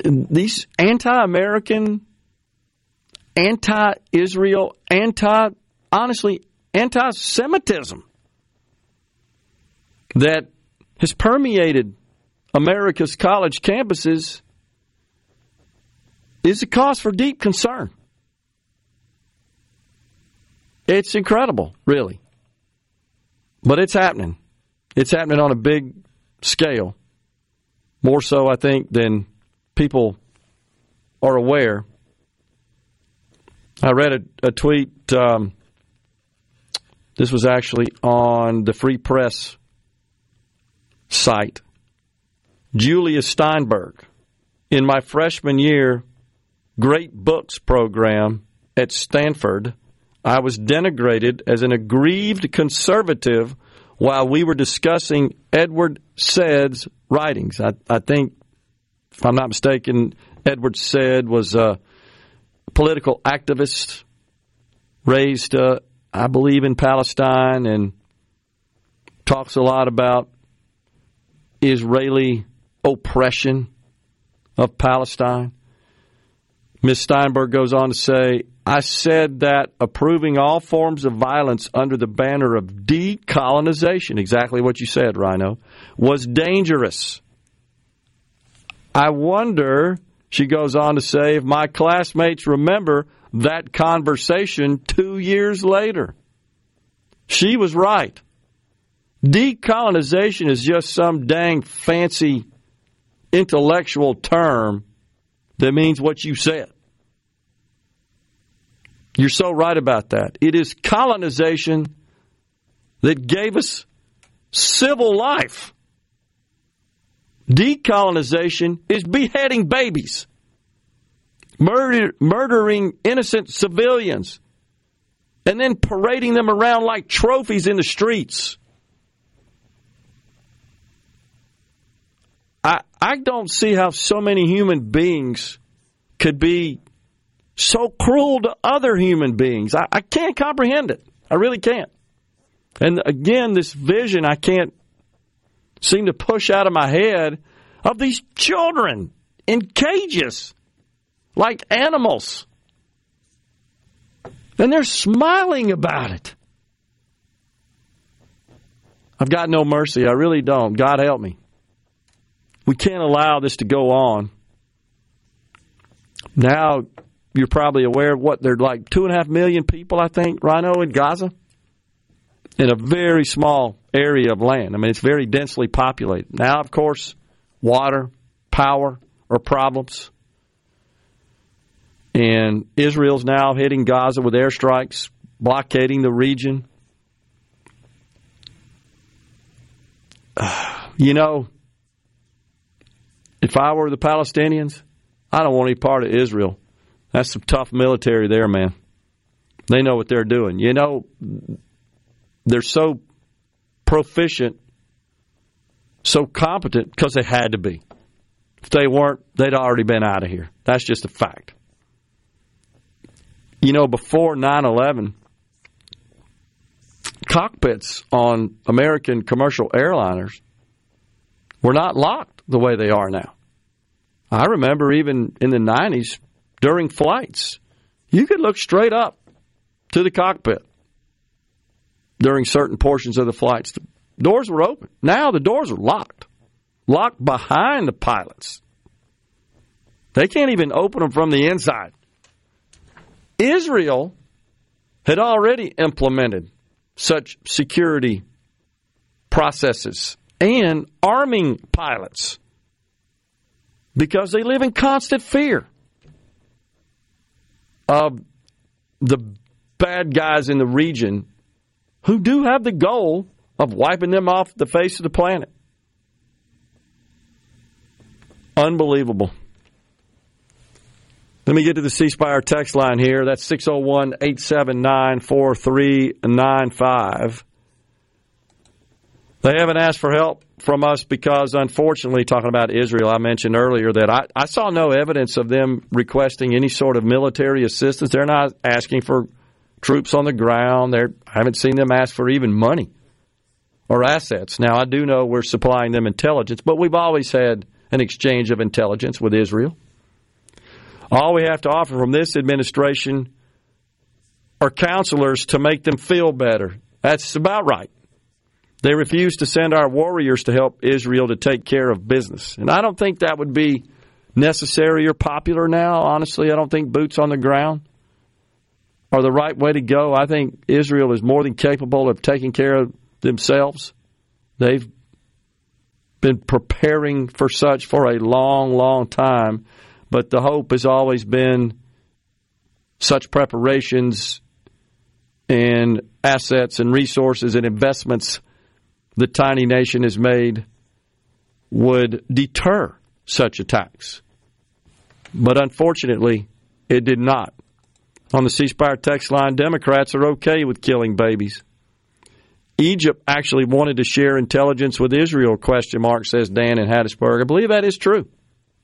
These anti American anti Israel, anti, honestly, anti Semitism that has permeated America's college campuses is a cause for deep concern. It's incredible, really. But it's happening. It's happening on a big scale. More so, I think, than people are aware. I read a, a tweet. Um, this was actually on the Free Press site. Julia Steinberg. In my freshman year great books program at Stanford, I was denigrated as an aggrieved conservative while we were discussing Edward Said's writings. I, I think, if I'm not mistaken, Edward Said was a political activist raised, uh, I believe, in Palestine and talks a lot about Israeli oppression of Palestine. Ms. Steinberg goes on to say, I said that approving all forms of violence under the banner of decolonization, exactly what you said, Rhino, was dangerous. I wonder, she goes on to say, if my classmates remember that conversation two years later. She was right. Decolonization is just some dang fancy intellectual term that means what you said. You're so right about that. It is colonization that gave us civil life. Decolonization is beheading babies, murder, murdering innocent civilians, and then parading them around like trophies in the streets. I, don't see how so many human beings could be so cruel to other human beings. I, I can't comprehend it. I really can't. And again, this vision I can't seem to push out of my head of these children in cages like animals. And they're smiling about it. I've got no mercy. I really don't. God help me. We can't allow this to go on. Now, you're probably aware of what they're like two and a half million people, I think, Rhino, in Gaza, in a very small area of land. I mean, it's very densely populated. Now, of course, water, power are problems. And Israel's now hitting Gaza with airstrikes, blockading the region. You know, if I were the Palestinians, I don't want any part of Israel. That's some tough military there, man. They know what they're doing. You know, they're so proficient, so competent because they had to be. If they weren't, they'd already been out of here. That's just a fact. You know, before 9 11, cockpits on American commercial airliners were not locked the way they are now. I remember even in the 90s, during flights, you could look straight up to the cockpit during certain portions of the flights. The doors were open. Now the doors are locked, locked behind the pilots. They can't even open them from the inside. Israel had already implemented such security processes and arming pilots because they live in constant fear of the bad guys in the region who do have the goal of wiping them off the face of the planet. Unbelievable. Let me get to the C Spire text line here. That's 601 879 4395. They haven't asked for help from us because, unfortunately, talking about Israel, I mentioned earlier that I, I saw no evidence of them requesting any sort of military assistance. They're not asking for troops on the ground. They're, I haven't seen them ask for even money or assets. Now, I do know we're supplying them intelligence, but we've always had an exchange of intelligence with Israel. All we have to offer from this administration are counselors to make them feel better. That's about right. They refuse to send our warriors to help Israel to take care of business. And I don't think that would be necessary or popular now, honestly. I don't think boots on the ground are the right way to go. I think Israel is more than capable of taking care of themselves. They've been preparing for such for a long, long time, but the hope has always been such preparations and assets and resources and investments the tiny nation has made would deter such attacks. But unfortunately, it did not. On the C Spire text line, Democrats are okay with killing babies. Egypt actually wanted to share intelligence with Israel, question mark, says Dan in Hattiesburg. I believe that is true.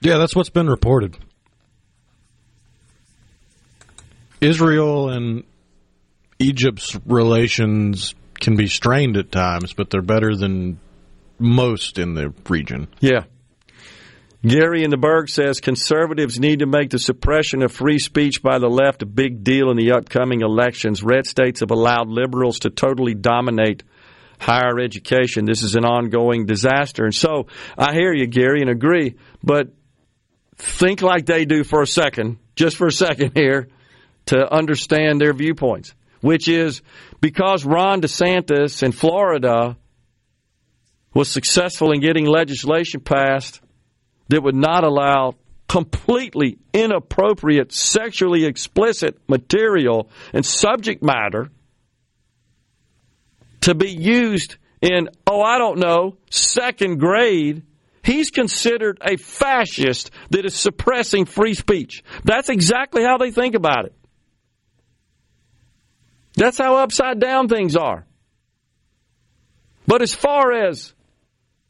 Yeah, that's what's been reported. Israel and Egypt's relations can be strained at times, but they're better than most in the region. Yeah. Gary in the Berg says conservatives need to make the suppression of free speech by the left a big deal in the upcoming elections. Red states have allowed liberals to totally dominate higher education. This is an ongoing disaster. And so I hear you, Gary, and agree, but think like they do for a second, just for a second here, to understand their viewpoints, which is because Ron DeSantis in Florida was successful in getting legislation passed that would not allow completely inappropriate, sexually explicit material and subject matter to be used in, oh, I don't know, second grade. He's considered a fascist that is suppressing free speech. That's exactly how they think about it. That's how upside down things are. But as far as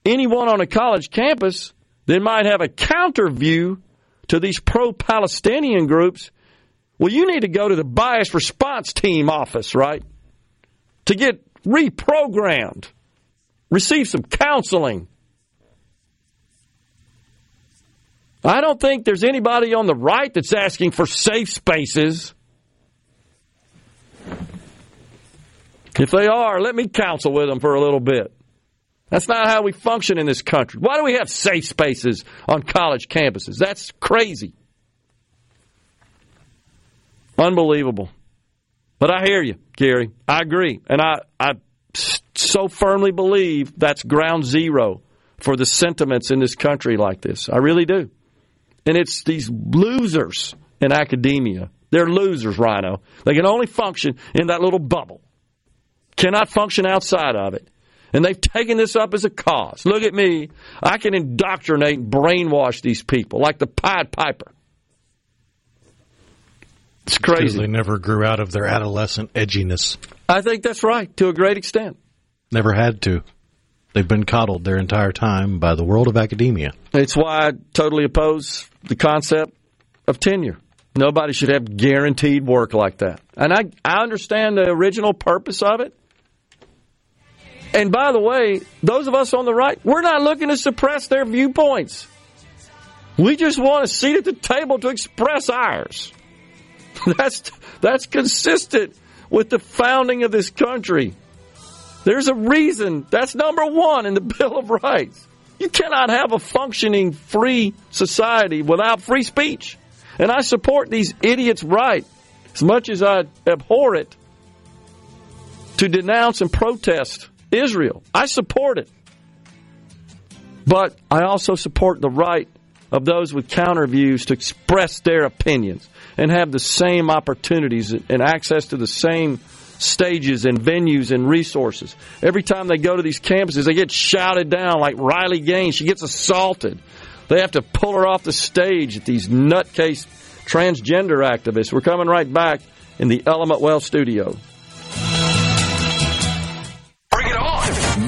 anyone on a college campus that might have a counter view to these pro Palestinian groups, well, you need to go to the bias response team office, right? To get reprogrammed, receive some counseling. I don't think there's anybody on the right that's asking for safe spaces. If they are, let me counsel with them for a little bit. That's not how we function in this country. Why do we have safe spaces on college campuses? That's crazy. Unbelievable. But I hear you, Gary. I agree. And I, I so firmly believe that's ground zero for the sentiments in this country like this. I really do. And it's these losers in academia. They're losers, Rhino. They can only function in that little bubble, cannot function outside of it. And they've taken this up as a cause. Look at me. I can indoctrinate and brainwash these people like the Pied Piper. It's crazy. They never grew out of their adolescent edginess. I think that's right to a great extent. Never had to. They've been coddled their entire time by the world of academia. It's why I totally oppose the concept of tenure. Nobody should have guaranteed work like that. And I, I understand the original purpose of it. And by the way, those of us on the right, we're not looking to suppress their viewpoints. We just want a seat at the table to express ours. That's that's consistent with the founding of this country. There's a reason. That's number 1 in the Bill of Rights. You cannot have a functioning free society without free speech. And I support these idiots' right as much as I abhor it to denounce and protest Israel. I support it. But I also support the right of those with counter views to express their opinions and have the same opportunities and access to the same stages and venues and resources. Every time they go to these campuses, they get shouted down like Riley Gaines. She gets assaulted. They have to pull her off the stage at these nutcase transgender activists. We're coming right back in the Element Wealth studio.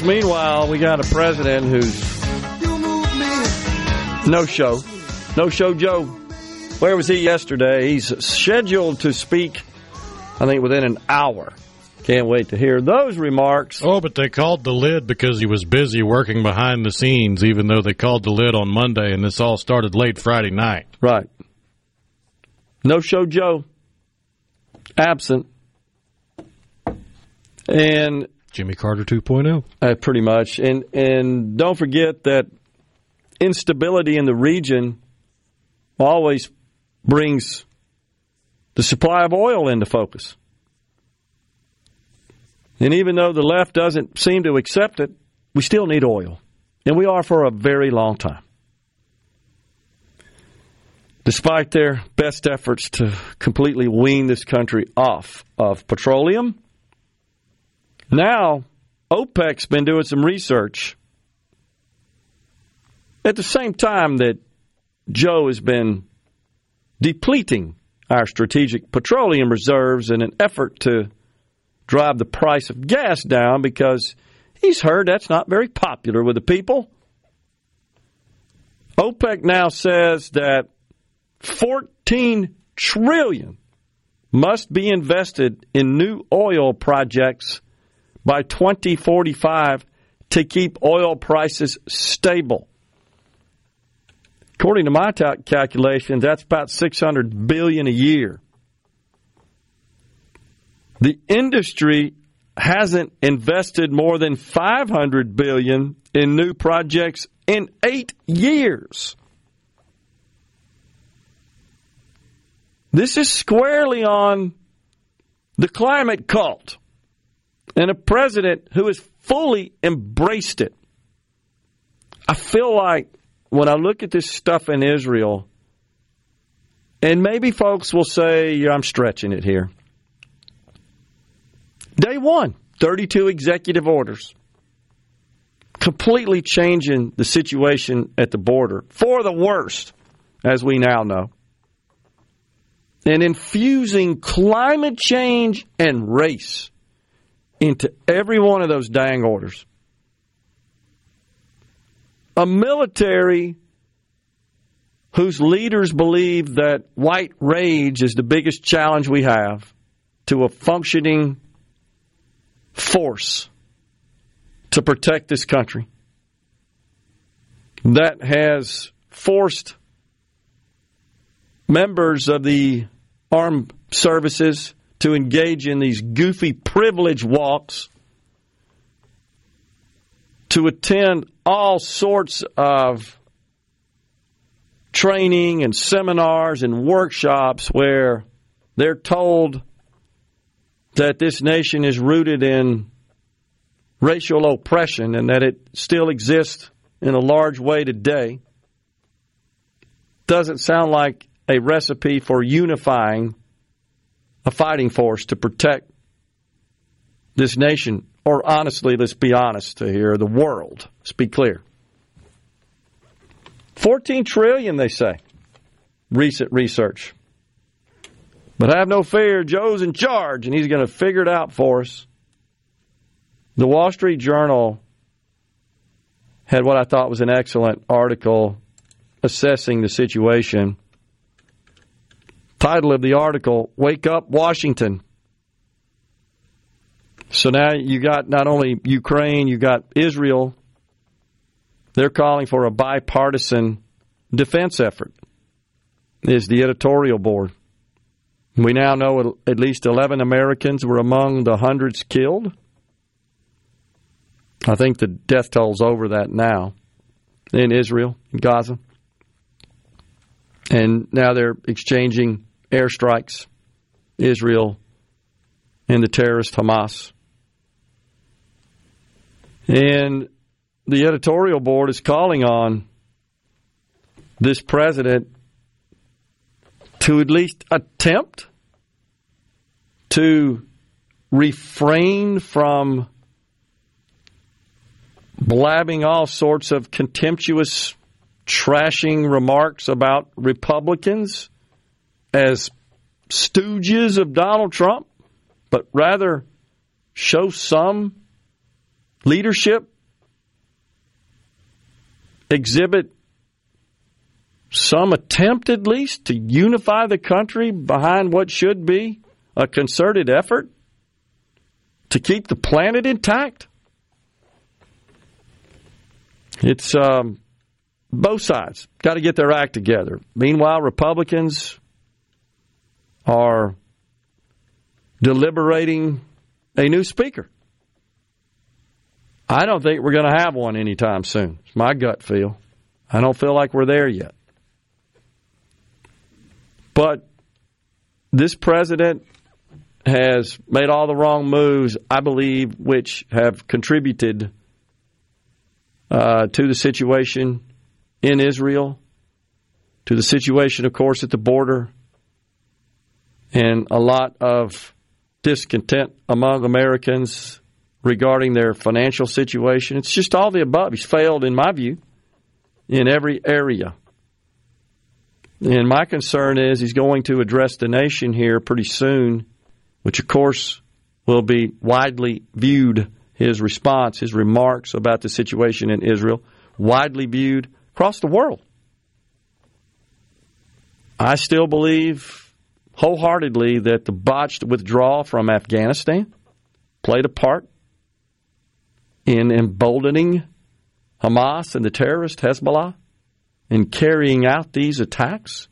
Course, meanwhile, we got a president who's You moved me. no show. No show Joe. Where was he yesterday? He's scheduled to speak, I think, within an hour. Can't wait to hear those remarks. Oh, but they called the lid because he was busy working behind the scenes, even though they called the lid on Monday, and this all started late Friday night. Right. No show Joe. Absent. And Jimmy Carter oh. 2.0. Uh, pretty much. And and don't forget that instability in the region always brings the supply of oil into focus. And even though the left doesn't seem to accept it, we still need oil. And we are for a very long time. Despite their best efforts to completely wean this country off of petroleum, now OPEC's been doing some research at the same time that Joe has been depleting our strategic petroleum reserves in an effort to drive the price of gas down because he's heard that's not very popular with the people. OPEC now says that 14 trillion must be invested in new oil projects by 2045 to keep oil prices stable. According to my calculations, that's about 600 billion a year. The industry hasn't invested more than 500 billion in new projects in 8 years. This is squarely on the climate cult and a president who has fully embraced it. I feel like when I look at this stuff in Israel, and maybe folks will say, yeah, I'm stretching it here. Day one, 32 executive orders, completely changing the situation at the border for the worst, as we now know, and infusing climate change and race into every one of those dang orders. A military whose leaders believe that white rage is the biggest challenge we have to a functioning force to protect this country that has forced members of the armed services to engage in these goofy privilege walks to attend all sorts of training and seminars and workshops where they're told that this nation is rooted in racial oppression and that it still exists in a large way today doesn't sound like a recipe for unifying a fighting force to protect this nation or honestly, let's be honest here, the world. Let's be clear. 14 trillion, they say. Recent research. But have no fear, Joe's in charge and he's going to figure it out for us. The Wall Street Journal had what I thought was an excellent article assessing the situation. Title of the article Wake Up Washington. So now you got not only Ukraine, you got Israel. They're calling for a bipartisan defense effort. Is the editorial board. We now know at least 11 Americans were among the hundreds killed. I think the death toll's over that now in Israel, in Gaza. And now they're exchanging airstrikes, Israel and the terrorist Hamas. And the editorial board is calling on this president to at least attempt to refrain from blabbing all sorts of contemptuous, trashing remarks about Republicans as stooges of Donald Trump, but rather show some leadership exhibit some attempt, at least, to unify the country behind what should be a concerted effort to keep the planet intact? It's um, both sides got to get their act together. Meanwhile, Republicans are deliberating a new speaker. I don't think we're going to have one anytime soon. It's my gut feel. I don't feel like we're there yet. But this president has made all the wrong moves, I believe, which have contributed uh, to the situation in Israel, to the situation, of course, at the border, and a lot of discontent among Americans regarding their financial situation. It's just all the above. He's failed, in my view, in every area. And my concern is he's going to address the nation here pretty soon, which, of course, will be widely viewed. His response, his remarks about the situation in Israel, widely viewed across the world. I still believe wholeheartedly that the botched withdrawal from Afghanistan played a part in emboldening Hamas and the terrorist Hezbollah in carrying out these attacks?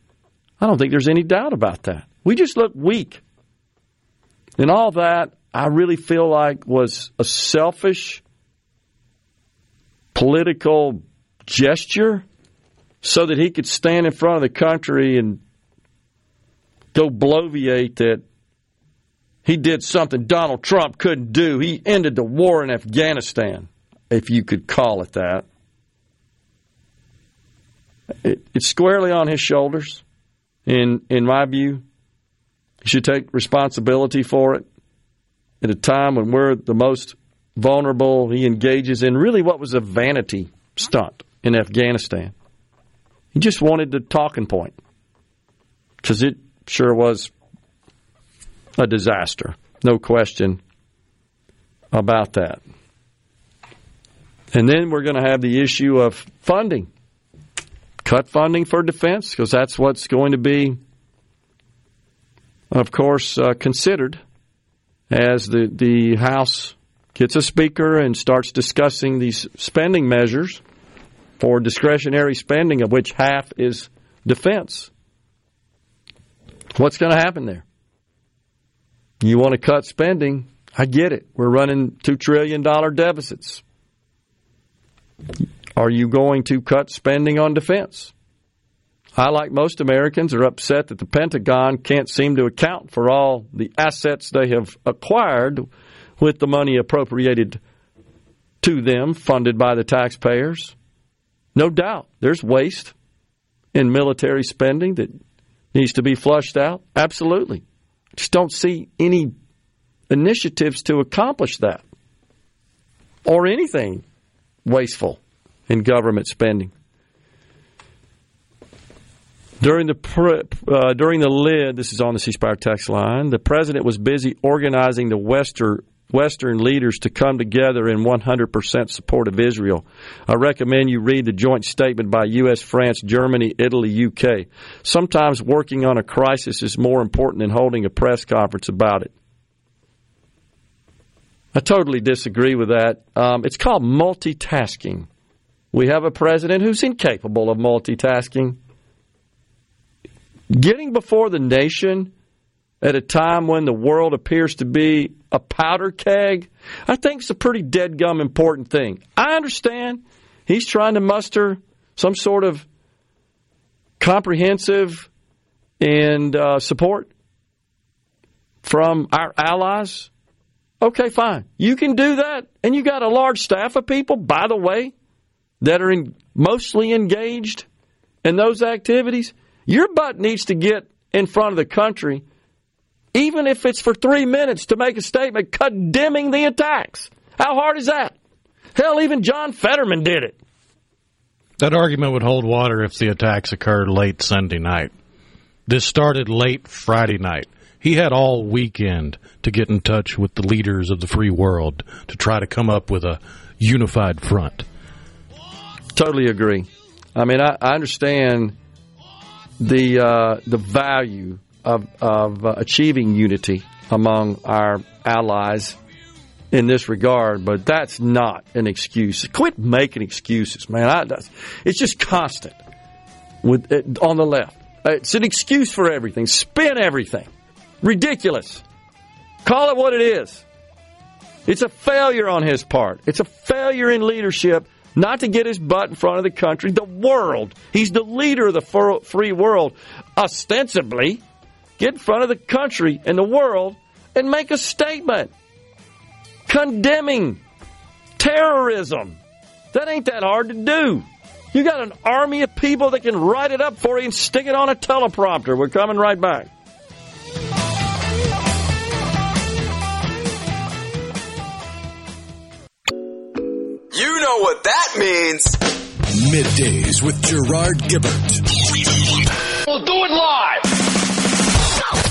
I don't think there's any doubt about that. We just look weak. And all that, I really feel like was a selfish political gesture so that he could stand in front of the country and go bloviate that he did something Donald Trump couldn't do. He ended the war in Afghanistan, if you could call it that. It, it's squarely on his shoulders, in in my view. He should take responsibility for it at a time when we're the most vulnerable. He engages in really what was a vanity stunt in Afghanistan. He just wanted the talking point because it sure was a disaster. No question about that. And then we're going to have the issue of funding. Cut funding for defense, because that's what's going to be, of course, uh, considered as the, the House gets a speaker and starts discussing these spending measures for discretionary spending, of which half is defense. What's going to happen there? You want to cut spending? I get it. We're running $2 trillion deficits. Are you going to cut spending on defense? I, like most Americans, are upset that the Pentagon can't seem to account for all the assets they have acquired with the money appropriated to them, funded by the taxpayers. No doubt there's waste in military spending that needs to be flushed out. Absolutely. Just don't see any initiatives to accomplish that or anything wasteful in government spending. During the uh, during the lid, this is on the C Spire text line. The president was busy organizing the Western Western leaders to come together in 100% support of Israel. I recommend you read the joint statement by U.S., France, Germany, Italy, UK. Sometimes working on a crisis is more important than holding a press conference about it. I totally disagree with that. Um, it's called multitasking. We have a president who's incapable of multitasking. Getting before the nation at a time when the world appears to be a powder keg, I think it's a pretty dead gum important thing. I understand he's trying to muster some sort of comprehensive and uh, support from our allies. Okay, fine. You can do that, and you got a large staff of people, by the way, that are in, mostly engaged in those activities. Your butt needs to get in front of the country, even if it's for three minutes, to make a statement condemning the attacks. How hard is that? Hell, even John Fetterman did it. That argument would hold water if the attacks occurred late Sunday night. This started late Friday night. He had all weekend to get in touch with the leaders of the free world to try to come up with a unified front. Totally agree. I mean, I, I understand the uh, the value of of uh, achieving unity among our allies in this regard, but that's not an excuse. Quit making excuses, man. I, it's just constant with it, on the left. It's an excuse for everything. Spin everything. Ridiculous. Call it what it is. It's a failure on his part. It's a failure in leadership not to get his butt in front of the country, the world. He's the leader of the free world, ostensibly. Get in front of the country and the world and make a statement condemning terrorism. That ain't that hard to do. You got an army of people that can write it up for you and stick it on a teleprompter. We're coming right back. You know what that means. Middays with Gerard Gibert. We'll do it live.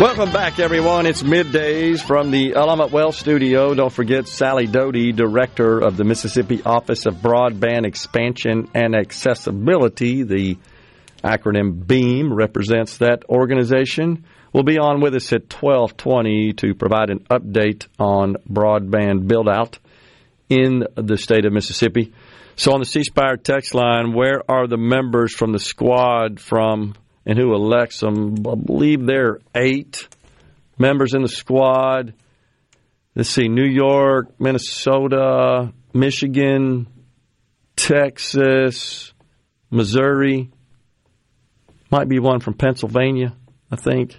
Welcome back, everyone. It's middays from the Element Wealth studio. Don't forget Sally Doty, director of the Mississippi Office of Broadband Expansion and Accessibility. The acronym BEAM represents that organization. Will be on with us at twelve twenty to provide an update on broadband build out in the state of Mississippi. So on the C Spire text line, where are the members from the squad from and who elects them. I believe there are eight members in the squad. Let's see New York, Minnesota, Michigan, Texas, Missouri. Might be one from Pennsylvania, I think,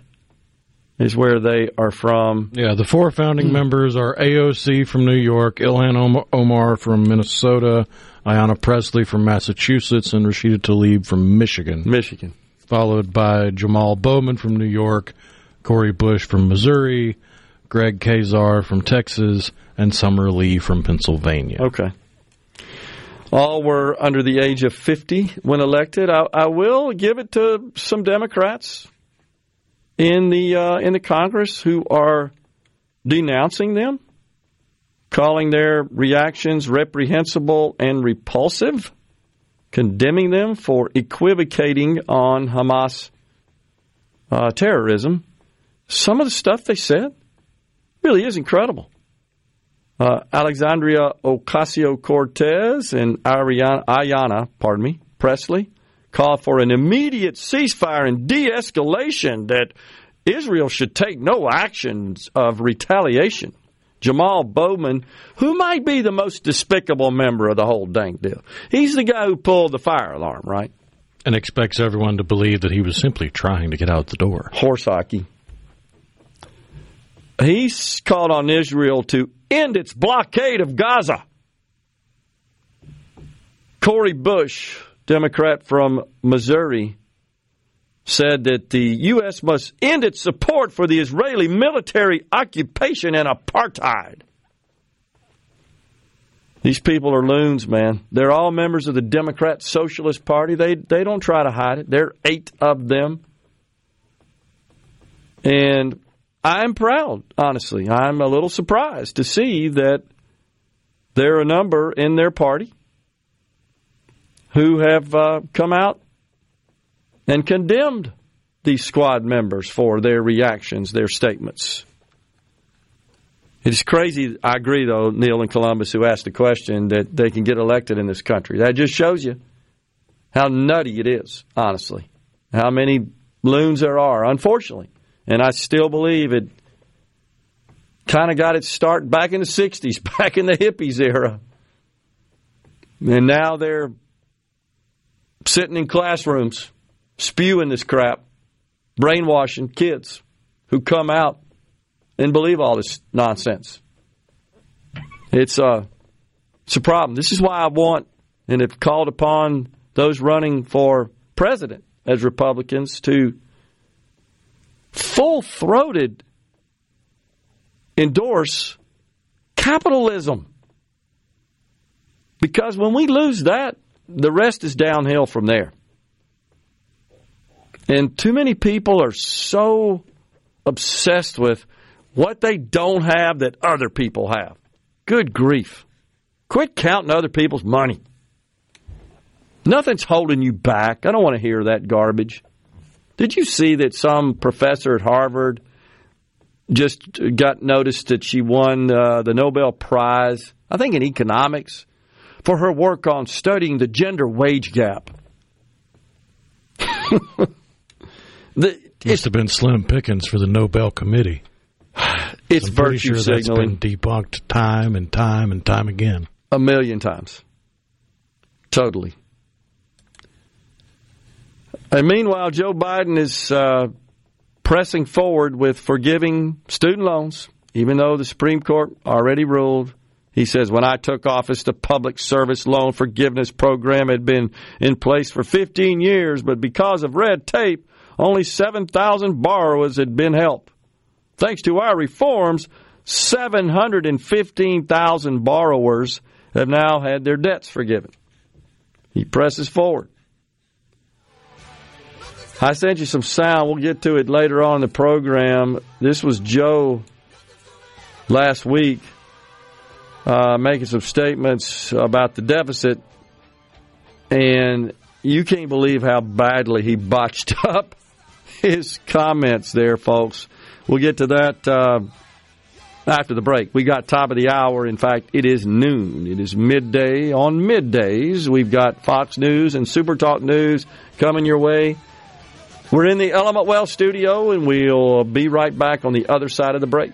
is where they are from. Yeah, the four founding hmm. members are AOC from New York, Ilhan Omar from Minnesota, Ayanna Pressley from Massachusetts, and Rashida Tlaib from Michigan. Michigan followed by Jamal Bowman from New York, Cori Bush from Missouri, Greg Casar from Texas, and Summer Lee from Pennsylvania. Okay. All were under the age of 50 when elected. I, I will give it to some Democrats in the uh, in the Congress who are denouncing them, calling their reactions reprehensible and repulsive condemning them for equivocating on Hamas uh, terrorism. Some of the stuff they said really is incredible. Uh, Alexandria Ocasio Cortez and Ariana, Ayanna, pardon me, Pressley call for an immediate ceasefire and de escalation that Israel should take no actions of retaliation. Jamal Bowman, who might be the most despicable member of the whole dang deal. He's the guy who pulled the fire alarm, right? And expects everyone to believe that he was simply trying to get out the door. Horse hockey. He's called on Israel to end its blockade of Gaza. Cori Bush, Democrat from Missouri, said that the U.S. must end its support for the Israeli military occupation and apartheid. These people are loons, man. They're all members of the Democrat Socialist Party. They they don't try to hide it. There are eight of them. And I'm proud, honestly. I'm a little surprised to see that there are a number in their party who have uh, come out and condemned these squad members for their reactions, their statements. It's crazy. I agree, though, Neil in Columbus, who asked the question, that they can get elected in this country. That just shows you how nutty it is, honestly. How many loons there are, unfortunately. And I still believe it kind of got its start back in the 60s, back in the hippies era. And now they're sitting in classrooms spewing this crap, brainwashing kids who come out and believe all this nonsense. It's a, uh, it's a problem. This is why I want and have called upon those running for president as Republicans to full throated endorse capitalism. Because when we lose that, the rest is downhill from there. And too many people are so obsessed with what they don't have that other people have. Good grief. Quit counting other people's money. Nothing's holding you back. I don't want to hear that garbage. Did you see that some professor at Harvard just got noticed that she won uh, the Nobel Prize, I think in economics, for her work on studying the gender wage gap? the, Must have been slim pickings for the Nobel Committee. It's virtue sure signaling. That's been debunked time and time and time again. A million times. Totally. And meanwhile, Joe Biden is uh, pressing forward with forgiving student loans, even though the Supreme Court already ruled. He says, when I took office, the public service loan forgiveness program had been in place for 15 years, but because of red tape, only 7,000 borrowers had been helped. Thanks to our reforms, 715,000 borrowers have now had their debts forgiven. He presses forward. I sent you some sound. We'll get to it later on in the program. This was Joe last week uh, making some statements about the deficit, and you can't believe how badly he botched up his comments there, folks. We'll get to that uh, after the break. We got top of the hour. In fact, it is noon. It is midday. On middays, we've got Fox News and Super Talk News coming your way. We're in the Element Wealth studio, and we'll be right back on the other side of the break.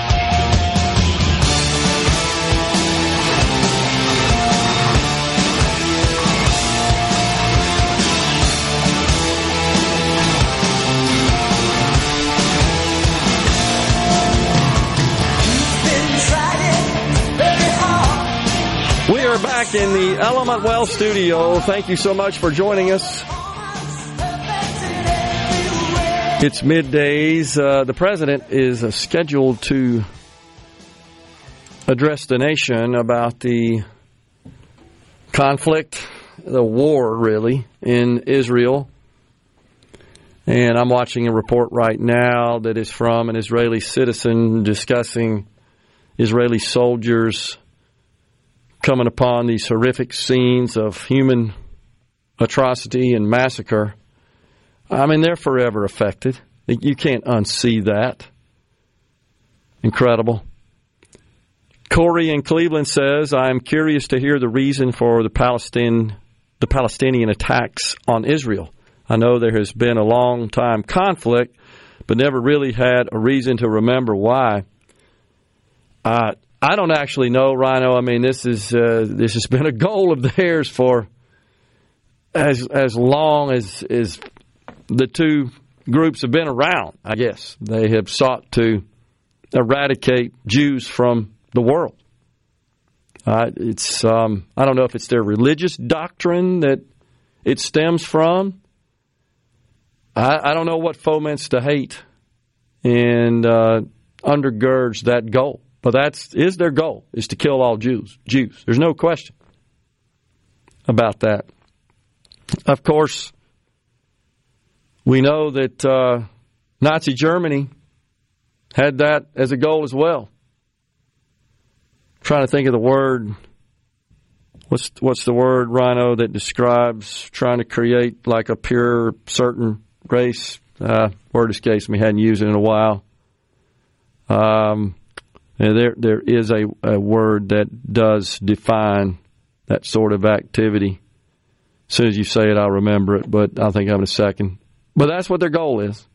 In the Element Wealth studio. Thank you so much for joining us. It's middays. Uh, the president is uh, scheduled to address the nation about the conflict, the war, really, in Israel. And I'm watching a report right now that is from an Israeli citizen discussing Israeli soldiers coming upon these horrific scenes of human atrocity and massacre. I mean, they're forever affected. You can't unsee that. Incredible. Corey in Cleveland says, I am curious to hear the reason for the Palestine the Palestinian attacks on Israel. I know there has been a long time conflict, but never really had a reason to remember why. Uh, I don't actually know, Rhino. I mean, this is uh, this has been a goal of theirs for as as long as as the two groups have been around. I guess they have sought to eradicate Jews from the world. Uh, it's um, I don't know if it's their religious doctrine that it stems from. I, I don't know what foments the hate and uh, undergirds that goal. But that's is their goal is to kill all Jews. Jews. There's no question about that. Of course, we know that uh, Nazi Germany had that as a goal as well. trying to think of the word. What's what's the word, Rhino, that describes trying to create like a pure certain race? Uh, word escapes me. Hadn't used it in a while. Um, there there is a, a word that does define that sort of activity. As soon as you say it, I'll remember it, but I'll think of it in a second. But that's what their goal is.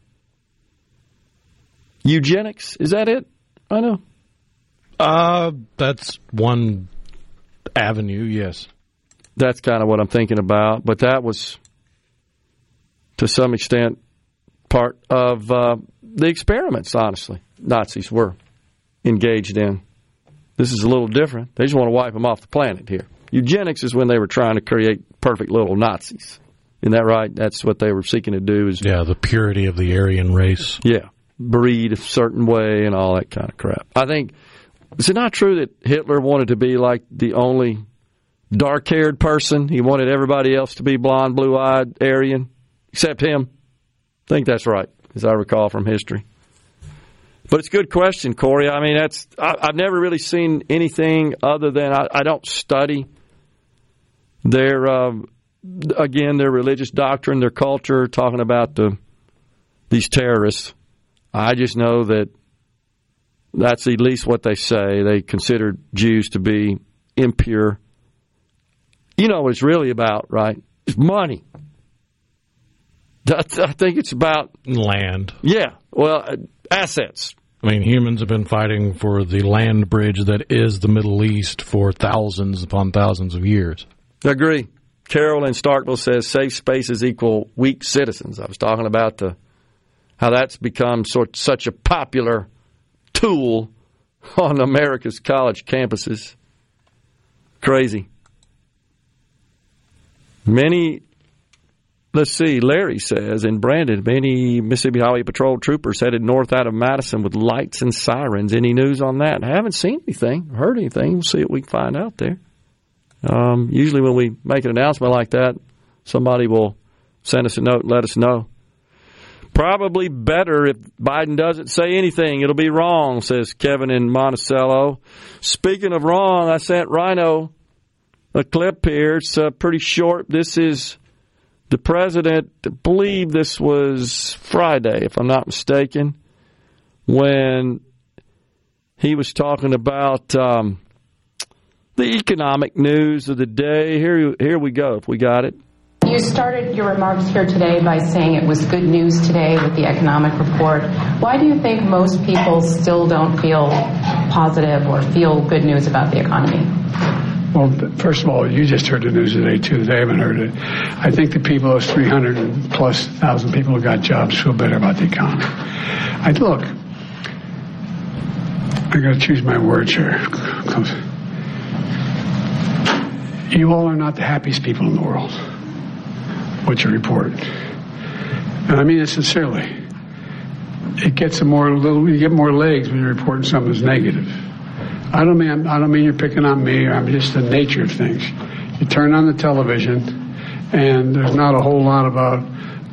Eugenics, is that it? I know. Uh, that's one avenue, yes. That's kind of what I'm thinking about. But that was, to some extent, part of uh, the experiments, honestly, Nazis were engaged in. This is a little different. They just want to wipe them off the planet here. Eugenics is when they were trying to create perfect little Nazis. Isn't that right? That's what they were seeking to do. Is yeah, the purity of the Aryan race. Yeah, breed a certain way and all that kind of crap. I think is it not true that Hitler wanted to be like the only dark-haired person? He wanted everybody else to be blonde, blue-eyed, Aryan, except him. I think that's right, as I recall from history. But it's a good question, Corey. I mean, that's I, have never really seen anything other than I, I don't study their um, again their religious doctrine, their culture, talking about the these terrorists. I just know that that's at least what they say. They consider Jews to be impure. You know what it's really about, right? It's money. I think it's about land. Yeah, well, uh, assets. I mean, humans have been fighting for the land bridge that is the Middle East for thousands upon thousands of years. I agree. Carol in Starkville says safe spaces equal weak citizens. I was talking about the how that's become sort such a popular tool on America's college campuses. Crazy. Many Let's see. Larry says in Brandon, many Mississippi Highway Patrol troopers headed north out of Madison with lights and sirens. Any news on that? I haven't seen anything, heard anything. We'll see what we can find out there. Um, usually, when we make an announcement like that, somebody will send us a note let us know. Probably better if Biden doesn't say anything. It'll be wrong, says Kevin in Monticello. Speaking of wrong, I sent Rhino a clip here. It's uh, pretty short. This is the president, I believe this was Friday, if I'm not mistaken, when he was talking about um, the economic news of the day. Here, here we go, if we got it. You started your remarks here today by saying it was good news today with the economic report. Why do you think most people still don't feel positive or feel good news about the economy? Well, first of all, you just heard the news today too. They haven't heard it. I think the people, those 300 plus thousand people who got jobs, feel better about the economy. I look. I got to choose my words here. You all are not the happiest people in the world. What you report, and I mean it sincerely. It gets more little. You get more legs when you're reporting something that's negative. I don't mean I don't mean you're picking on me. I'm just the nature of things. You turn on the television, and there's not a whole lot about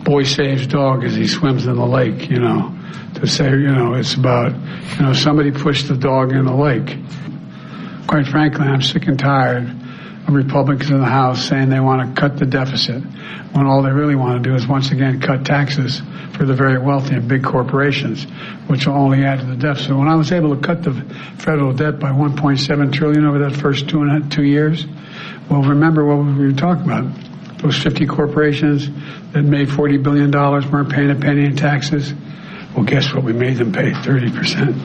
boy saves dog as he swims in the lake. You know, to say you know it's about you know somebody pushed the dog in the lake. Quite frankly, I'm sick and tired Republicans in the House saying they want to cut the deficit when all they really want to do is once again cut taxes for the very wealthy and big corporations, which will only add to the deficit. When I was able to cut the federal debt by 1.7 trillion over that first two and two years, well, remember what we were talking about. Those 50 corporations that made 40 billion dollars weren't paying a penny in taxes. Well, guess what? We made them pay 30 percent,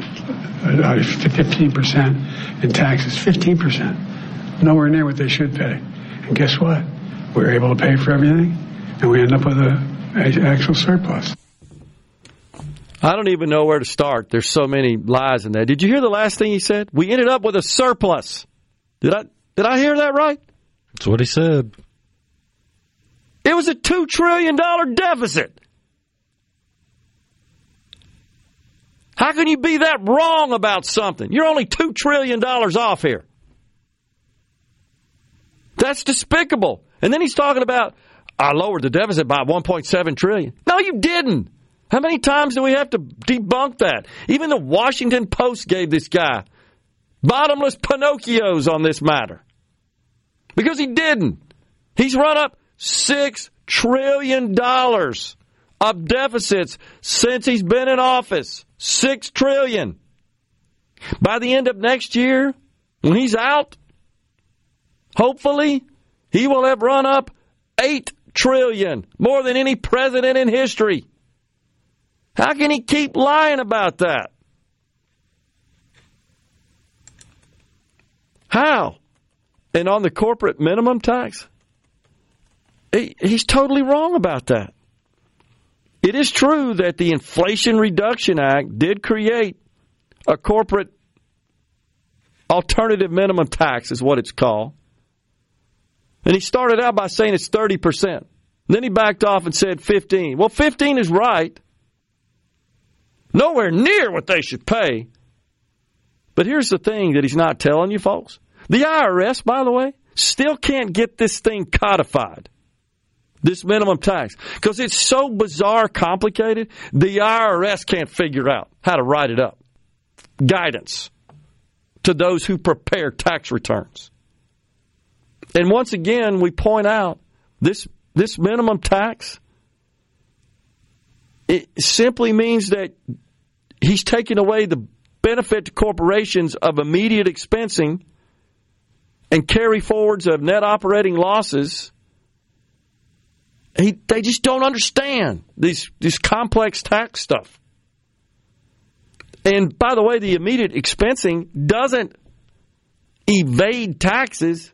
uh, 15 percent in taxes, 15 percent, nowhere near what they should pay. And guess what? We were able to pay for everything, and we end up with a actual surplus. I don't even know where to start. There's so many lies in there. Did you hear the last thing he said? We ended up with a surplus. Did I did I hear that right? That's what he said. It was a two trillion dollar deficit. How can you be that wrong about something? You're only two trillion dollars off here. That's despicable. And then he's talking about I lowered the deficit by 1.7 trillion. No, you didn't. How many times do we have to debunk that? Even the Washington Post gave this guy bottomless Pinocchios on this matter. Because he didn't. He's run up $6 trillion of deficits since he's been in office. 6 trillion. By the end of next year, when he's out, hopefully, he will have run up 8 trillion, more than any president in history. How can he keep lying about that? How? And on the corporate minimum tax, he, he's totally wrong about that. It is true that the Inflation Reduction Act did create a corporate Alternative minimum tax is what it's called. And he started out by saying it's 30%. Then he backed off and said 15. Well, 15 is right. Nowhere near what they should pay. But here's the thing that he's not telling you folks. The IRS, by the way, still can't get this thing codified. This minimum tax. Because it's so bizarre, complicated, the IRS can't figure out how to write it up. Guidance to those who prepare tax returns. And once again, we point out this this minimum tax it simply means that he's taking away the benefit to corporations of immediate expensing and carry forwards of net operating losses. He, they just don't understand these this complex tax stuff. And by the way, the immediate expensing doesn't evade taxes.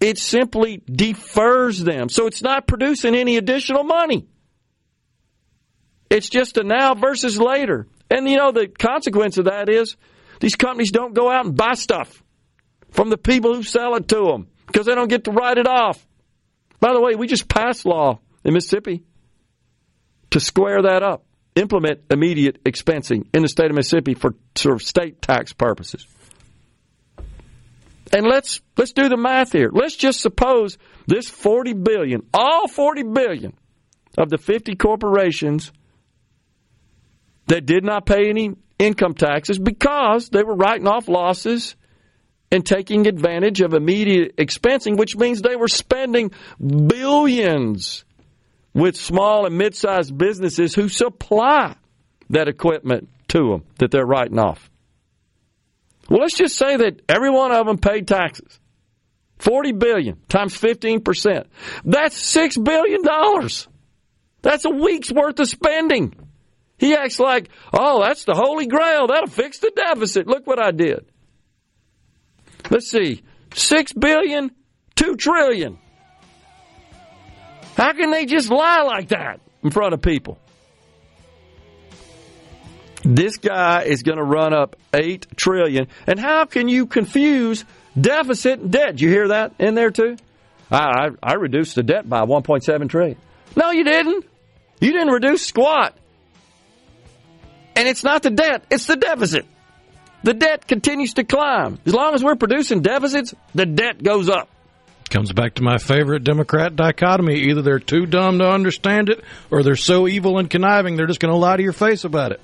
It simply defers them. So it's not producing any additional money. It's just a now versus later. And you know, the consequence of that is these companies don't go out and buy stuff from the people who sell it to them because they don't get to write it off. By the way, we just passed law in Mississippi to square that up, implement immediate expensing in the state of Mississippi for sort of state tax purposes. And let's let's do the math here. Let's just suppose this 40 billion, all 40 billion of the 50 corporations that did not pay any income taxes because they were writing off losses and taking advantage of immediate expensing, which means they were spending billions with small and mid sized businesses who supply that equipment to them that they're writing off. Well, let's just say that every one of them paid taxes. 40 billion times 15%. That's 6 billion dollars. That's a week's worth of spending. He acts like, "Oh, that's the holy grail. That'll fix the deficit. Look what I did." Let's see. 6 billion, 2 trillion. How can they just lie like that in front of people? This guy is going to run up 8 trillion. And how can you confuse deficit and debt? You hear that in there too? I, I, I reduced the debt by 1.7 trillion. No, you didn't. You didn't reduce squat. And it's not the debt, it's the deficit. The debt continues to climb. As long as we're producing deficits, the debt goes up. Comes back to my favorite Democrat dichotomy. Either they're too dumb to understand it, or they're so evil and conniving they're just going to lie to your face about it.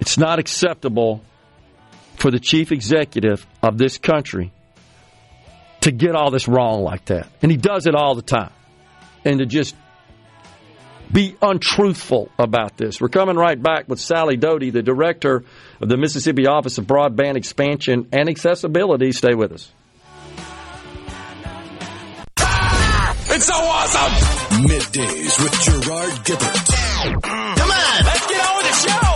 It's not acceptable for the chief executive of this country to get all this wrong like that. And he does it all the time. And to just be untruthful about this. We're coming right back with Sally Doty, the director of the Mississippi Office of Broadband Expansion and Accessibility. Stay with us. It's so awesome! Middays with Gerard Gibert. Mm. Come on, let's get on with the show!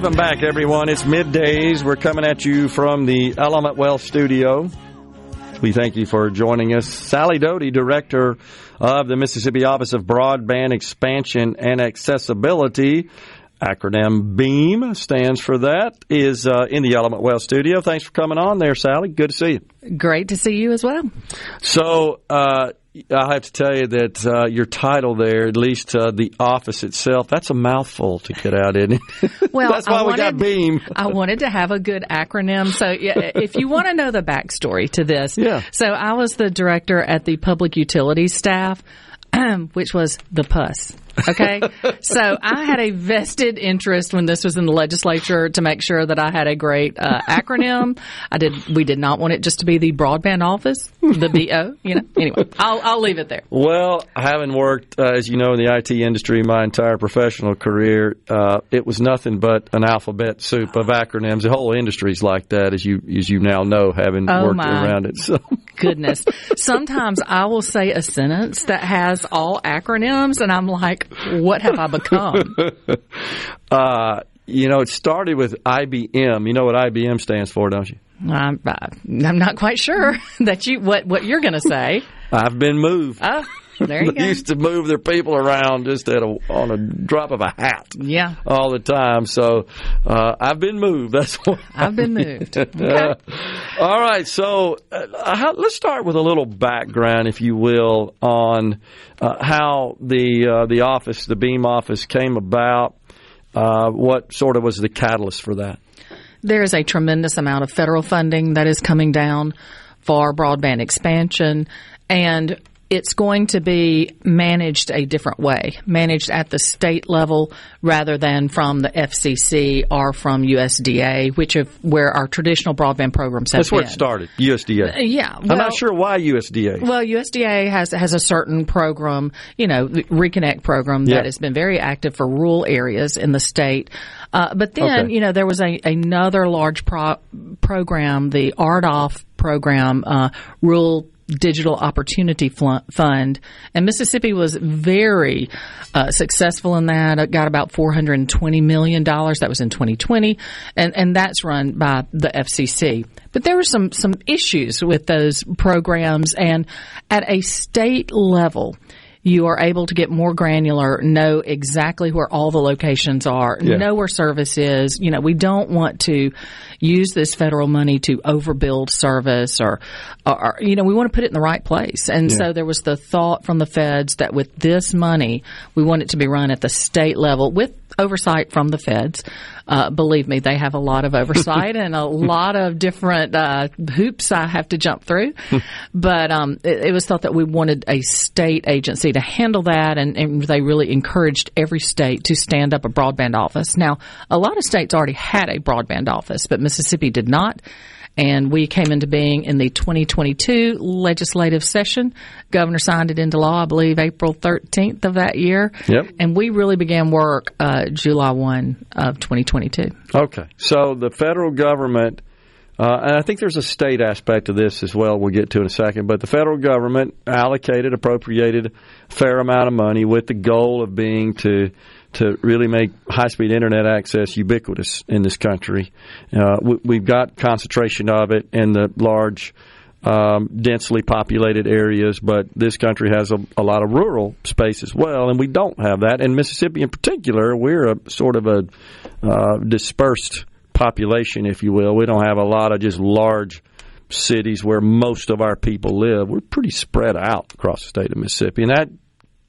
Welcome back, everyone. It's middays. We're coming at you from the Element Wealth studio. We thank you for joining us. Sally Doty, director of the Mississippi Office of Broadband Expansion and Accessibility, acronym BEAM stands for that, is uh, in the Element Wealth studio. Thanks for coming on there, Sally. Good to see you. Great to see you as well. So, uh, I have to tell you that uh, your title there, at least uh, the office itself, that's a mouthful to get out, isn't it? Well, that's why I we got wanted- Beam. I wanted to have a good acronym. So, yeah, if you want to know the backstory to this, Yeah. So, I was the director at the public utilities staff, which was the PUS. Okay, so I had a vested interest when this was in the legislature to make sure that I had a great uh, acronym. I did. We did not want it just to be the broadband office, the BO. You know. Anyway, I'll I'll leave it there. Well, having worked, uh, as you know, in the IT industry my entire professional career, uh, it was nothing but an alphabet soup of acronyms. The whole industry's like that, as you as you now know, having Oh, worked my. around it. So goodness. Sometimes I will say a sentence that has all acronyms, and I'm like, what have I become? uh, you know, it started with IBM. You know what IBM stands for, don't you? I'm, I'm not quite sure that you what what you're going to say. I've been moved. Oh, there you they go. used to move their people around just at a, on a drop of a hat. Yeah. All the time. So uh, I've been moved. That's what I've been moved. Okay. all right. So uh, how, let's start with a little background, if you will, on uh, how the uh, the office, the Beam office, came about. Uh, what sort of was the catalyst for that? There is a tremendous amount of federal funding that is coming down for broadband expansion, and it's going to be managed a different way, managed at the state level rather than from the FCC or from USDA, which of where our traditional broadband programs have That's been. where it started, USDA. Uh, yeah, I'm not sure why USDA. Well, USDA has has a certain program, you know, the Reconnect program Yeah. that has been very active for rural areas in the state. Uh, but then, Okay. you know, there was a another large pro- program, the RDOF program, uh, Rural Digital Opportunity Fund, and Mississippi was very uh, successful in that. It got about four hundred and twenty million dollars. That was in twenty twenty, and and that's run by the FCC. But there were some some issues with those programs, and at a state level. You are able to get more granular, know exactly where all the locations are, Yeah. know where service is. You know, we don't want to use this federal money to overbuild service or, or you know, we want to put it in the right place. And Yeah. so there was the thought from the feds that with this money, we want it to be run at the state level with oversight from the feds. Uh, believe me, they have a lot of oversight and a lot of different uh, hoops I have to jump through. but um, it, it was thought that we wanted a state agency to handle that, and, and they really encouraged every state to stand up a broadband office. Now, a lot of states already had a broadband office, but Mississippi did not. And we came into being in the 2022 legislative session. Governor signed it into law, I believe, April 13th of that year. Yep. And we really began work uh, July 1 of 2022. Okay. So the federal government, uh, and I think there's a state aspect of this as well, we'll get to in a second, but the federal government allocated, appropriated a fair amount of money with the goal of being to to really make high speed internet access ubiquitous in this country. Uh, we, we've got concentration of it in the large um, densely populated areas, but this country has a, a lot of rural space as well, and we don't have that. In Mississippi, in particular, we're a sort of a uh, dispersed population, if you will. We don't have a lot of just large cities where most of our people live. We're pretty spread out across the state of Mississippi, and that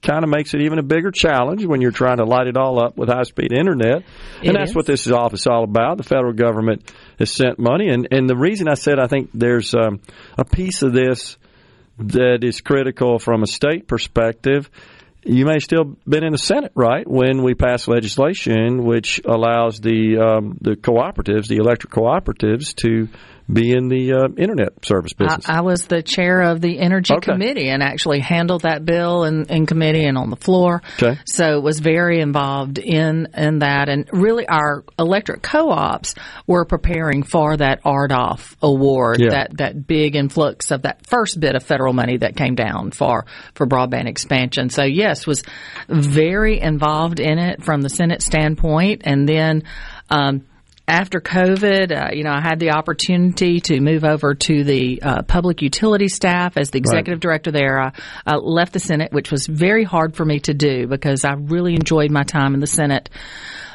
kind of makes it even a bigger challenge when you're trying to light it all up with high speed internet. It and that's is. what this office is all about. The federal government has sent money, and and the reason I said I think there's um, a piece of this that is critical from a state perspective. You may still been in the Senate, right, when we passed legislation which allows the um, the cooperatives, the electric cooperatives, to be in the uh, internet service business. I, I was the chair of the Energy Okay. Committee and actually handled that bill in, in committee and on the floor. Okay. So was very involved in in that, and really our electric co-ops were preparing for that RDOF award, Yeah. that that big influx of that first bit of federal money that came down for for broadband expansion. So yes, was very involved in it from the Senate standpoint, and then. Um, after COVID, uh, you know, I had the opportunity to move over to the uh, public utility staff as the executive director there. I, I left the Senate, which was very hard for me to do because I really enjoyed my time in the Senate.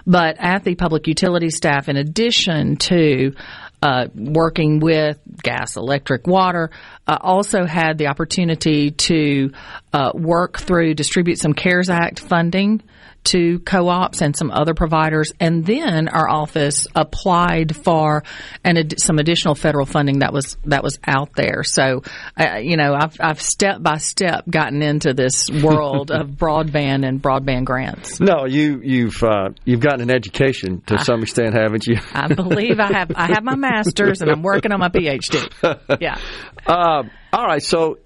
But at the public utility staff, in addition to uh, working with gas, electric, water, I also had the opportunity to uh, work through, distribute some CARES Act funding to co-ops and some other providers, and then our office applied for an ad- some additional federal funding that was that was out there. So, uh, you know, I've I've step by step gotten into this world of broadband and broadband grants. no, you you've uh, you've gotten an education to some extent, haven't you? I believe I have I have my master's and I'm working on my PhD. Yeah. Uh, all right. So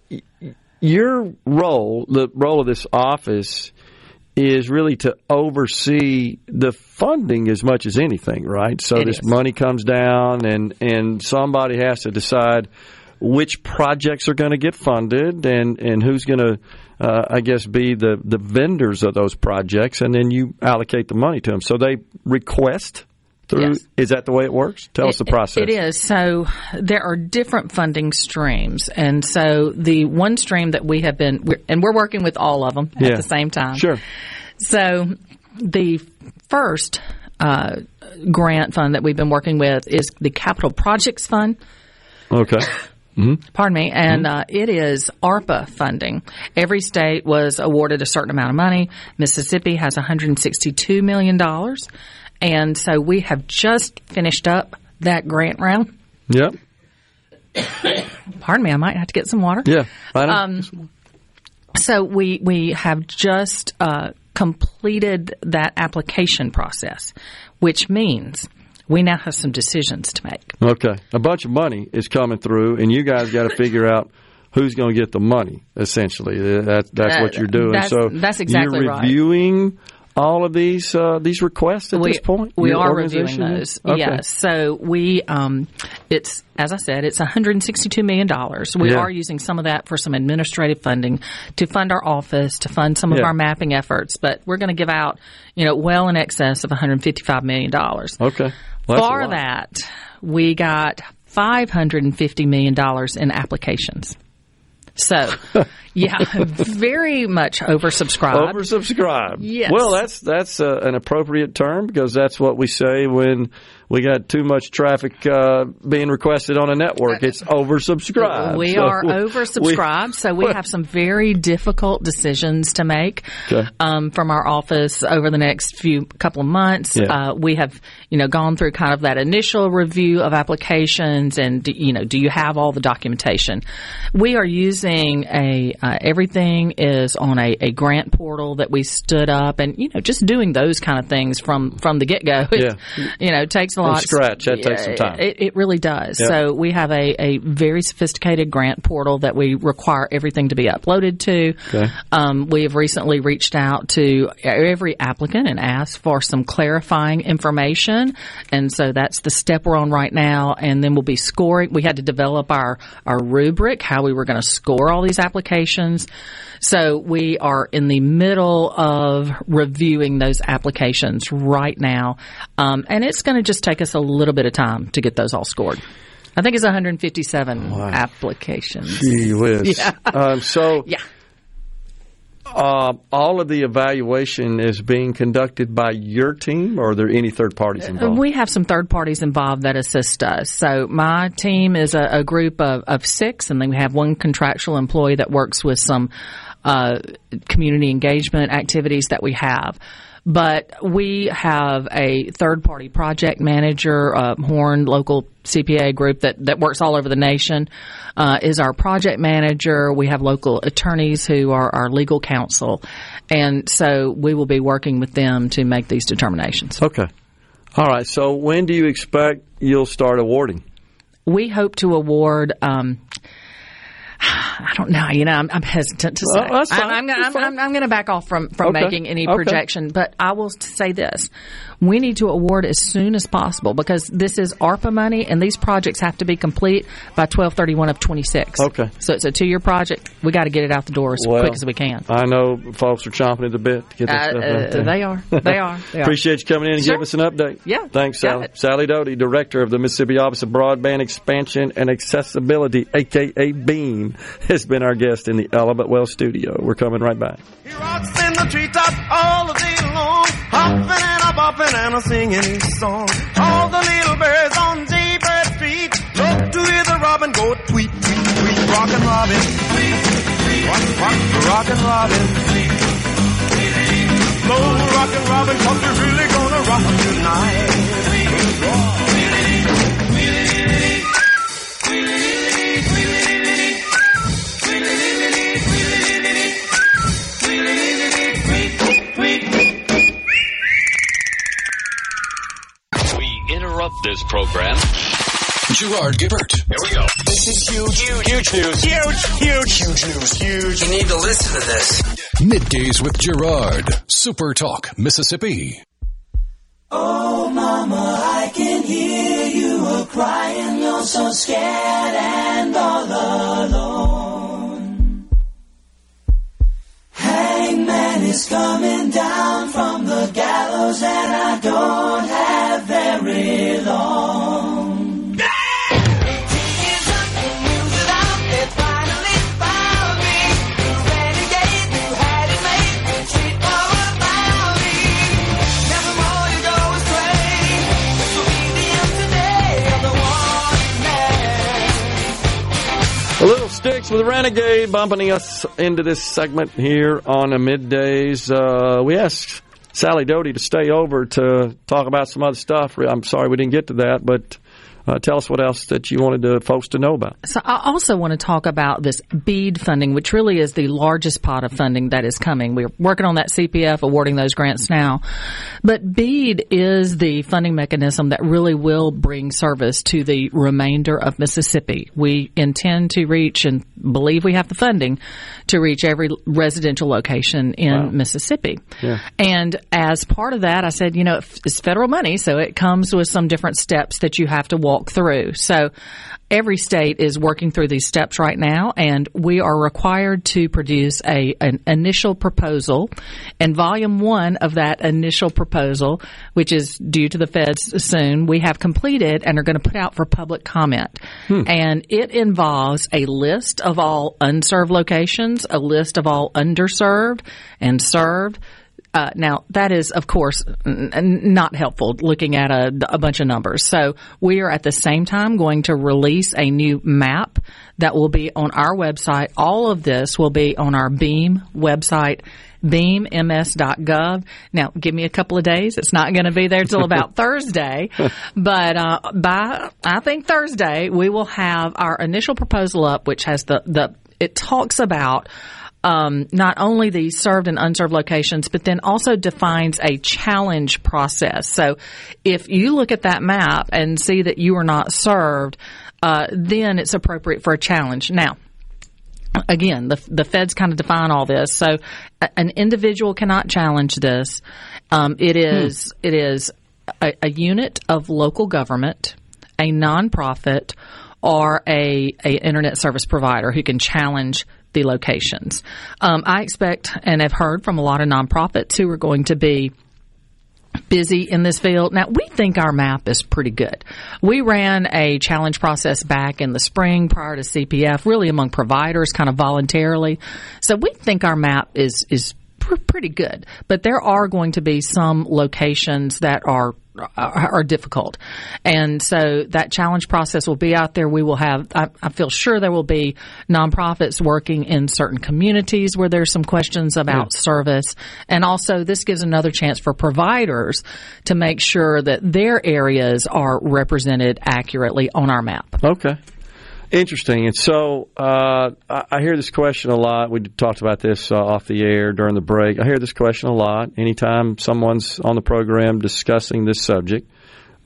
your role, the role of this office, is really to oversee the funding as much as anything, right? So It this is. money comes down, and and somebody has to decide which projects are going to get funded and, and who's going to, uh, I guess, be the, the vendors of those projects, and then you allocate the money to them. So they request through. Yes. Is that the way it works? Tell us the process. It is. So there are different funding streams. And so the one stream that we have been, we're, and we're working with all of them Yeah. at the same time. Sure. So the first uh, grant fund that we've been working with is the Capital Projects Fund. Okay. hmm Pardon me, and uh, it is ARPA funding. Every state was awarded a certain amount of money. Mississippi has 162 million dollars, and so we have just finished up that grant round. Yep. Pardon me, I might have to get some water. Yeah. Um, so we we have just uh, completed that application process, which means we now have some decisions to make. Okay. A bunch of money is coming through, and you guys got to figure out who's going to get the money. Essentially, that, that's Uh, what you're doing. that's- so that's exactly you're right. All of these uh, these requests at we, this point. We Your are reviewing those. Okay. Yes. So we, um, it's as I said, it's 162 million dollars. We Yeah. are using some of that for some administrative funding to fund our office, to fund some of our mapping efforts. But we're going to give out, you know, well in excess of 155 million dollars. Okay. Well, For that, we got 550 million dollars in applications. So, yeah, very much oversubscribed. Oversubscribed. Yes. Well, that's that's uh, an appropriate term because that's what we say when we got too much traffic uh, being requested on a network. It's oversubscribed. We So are we- oversubscribed, so we have some very difficult decisions to make Okay. um, from our office over the next few couple of months. Yeah. Uh, we have, you know, gone through kind of that initial review of applications, and do, you know, do you have all the documentation? We are using a uh, everything is on a, a grant portal that we stood up, and you know, just doing those kind of things from from the get go. Yeah. you know, takes a From scratch, that takes some time. It, it really does. Yep. So we have a, a very sophisticated grant portal that we require everything to be uploaded to. Okay. Um, we have recently reached out to every applicant and asked for some clarifying information, and so that's the step we're on right now. And then we'll be scoring. We had to develop our our rubric, how we were going to score all these applications. So we are in the middle of reviewing those applications right now, um, and it's going to just take us a little bit of time to get those all scored. I think it's 157 applications. Gee whiz. Yeah. Um, so, Yeah. uh, all of the evaluation is being conducted by your team, or are there any third parties involved? We have some third parties involved that assist us. So my team is a, a group of, of six, and then we have one contractual employee that works with some uh, community engagement activities that we have. But we have a third party project manager, uh, Horne local CPA group that, that works all over the nation, uh, is our project manager. We have local attorneys who are our legal counsel. And so we will be working with them to make these determinations. Okay. All right. So, when do you expect you'll start awarding? We hope to award. Um, I don't know. You know, I'm, I'm hesitant to say. Well. I'm, I'm, I'm. I'm, going to back off from, from Okay. making any Okay. projection, but I will say this: we need to award as soon as possible because this is ARPA money, and these projects have to be complete by 12:31 of 26. Okay. So it's a two-year project. We got to get it out the door as Well, quick as we can. I know folks are chomping at the bit to get that Uh, stuff uh, they are. They are. They are. Appreciate you coming in and Sure. giving us an update. Yeah, Thanks, Sally. it. Sally Doty, Director of the Mississippi Office of Broadband Expansion and Accessibility, aka BEAM, has been our guest in the Element Wealth studio. We're coming right back. Rocks in the all day long, hopping and a bopping and a singing his song. All the little birds on Jaybird Street love to hear the robin go tweet, tweet, tweet. Rockin' Robin, rock, rock, rockin' Robin. Slow rockin' Robin, cause we're really gonna rock tonight. We this program. Gerard Gibert. Here we go. This is huge, huge, huge news. Huge, huge, huge news. Huge. You need to listen to this. Middays with Gerard. Super Talk, Mississippi. Oh, mama, I can hear you a crying. You're so scared and all alone. Hangman is coming down from the gallows, and I don't have long. A little Styx with Renegade bumping us into this segment here on a middays. Uh, we asked Sally Doty to stay over to talk about some other stuff. I'm sorry we didn't get to that, but uh, tell us what else that you wanted to, folks to know about. So I also want to talk about this BEAD funding, which really is the largest pot of funding that is coming. We're working on that CPF, awarding those grants now. But BEAD is the funding mechanism that really will bring service to the remainder of Mississippi. We intend to reach and believe we have the funding to reach every residential location in Wow. Mississippi. Yeah. And as part of that, I said, you know, it's federal money, so it comes with some different steps that you have to walk through. So every state is working through these steps right now, and we are required to produce a an initial proposal. And volume one of that initial proposal, which is due to the feds soon, we have completed and are going to put out for public comment. Hmm. And it involves a list of all unserved locations, a list of all underserved and served. Uh, now that is, of course, n- n- not helpful looking at a, a bunch of numbers. So we are at the same time going to release a new map that will be on our website. All of this will be on our Beam website, beamms.gov. Now, give me a couple of days. It's not going to be there till about Thursday, but uh, by I think Thursday we will have our initial proposal up, which has the the it talks about um, not only the served and unserved locations, but then also defines a challenge process. So if you look at that map and see that you are not served, uh, then it's appropriate for a challenge. Now, again, the the feds kind of define all this. So an individual cannot challenge this. Um, it is it is a, a unit of local government, a nonprofit, or a a internet service provider who can challenge the locations. Um, I expect and have heard from a lot of nonprofits who are going to be busy in this field. Now, we think our map is pretty good. We ran a challenge process back in the spring prior to CPF, really among providers, kind of voluntarily. So we think our map is is pr- pretty good. But there are going to be some locations that are are difficult. And so that challenge process will be out there. We will have, I, I feel sure there will be nonprofits working in certain communities where there's some questions about service. And also this gives another chance for providers to make sure that their areas are represented accurately on our map. Okay. Interesting. And so uh, I, hear this question a lot. We talked about this uh, off the air during the break. I hear this question a lot. Anytime someone's on the program discussing this subject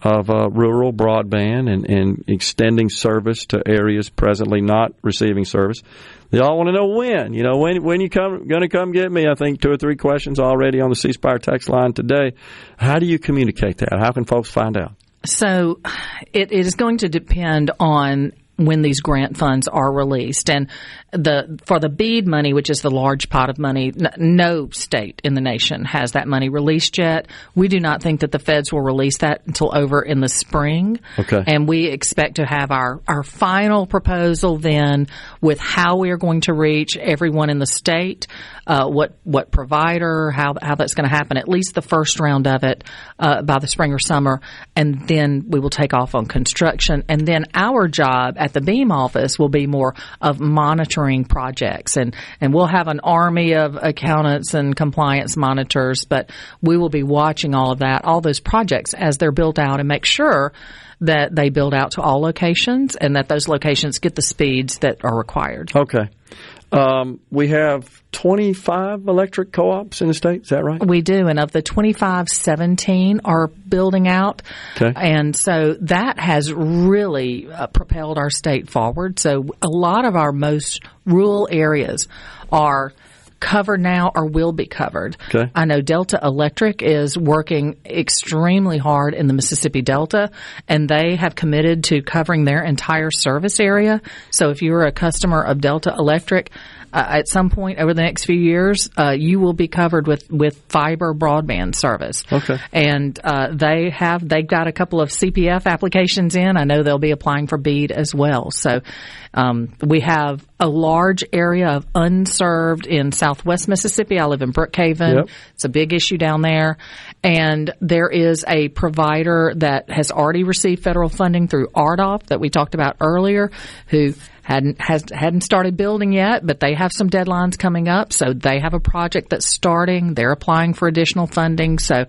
of uh, rural broadband and, and extending service to areas presently not receiving service, they all want to know when. You know, when when you come going to come get me? I think two or three questions already on the C Spire text line today. How do you communicate that? How can folks find out? So it is going to depend on when these grant funds are released. And the for the bead money which is the large pot of money n- no state in the nation has that money released yet. We do not think that the feds will release that until over in the spring. Okay. and we expect to have our our final proposal then with how we are going to reach everyone in the state uh, what what provider how how that's going to happen at least the first round of it uh, by the spring or summer. And then we will take off on construction. And then our job at the beam office will be more of monitoring projects and and we'll have an army of accountants and compliance monitors but we will be watching all of that all those projects as they're built out and make sure that they build out to all locations and that those locations get the speeds that are required. Okay. Um, we have 25 electric co-ops in the state. Is that right? We do, and of the 25, 17 are building out. Okay. And so that has really uh, propelled our state forward. So a lot of our most rural areas are covered now or will be covered. Okay. I know Delta Electric is working extremely hard in the Mississippi Delta, and they have committed to covering their entire service area. So if you're a customer of Delta Electric, uh, at some point over the next few years, uh, you will be covered with, with fiber broadband service. Okay. And uh, they have they've got a couple of CPF applications in. I know they'll be applying for BEAD as well. So um, we have a large area of unserved in Southwest Mississippi. I live in Brookhaven. Yep. It's a big issue down there, and there is a provider that has already received federal funding through RDOF that we talked about earlier, who hadn't has hadn't started building yet, but they have some deadlines coming up. So they have a project that's starting. They're applying for additional funding. So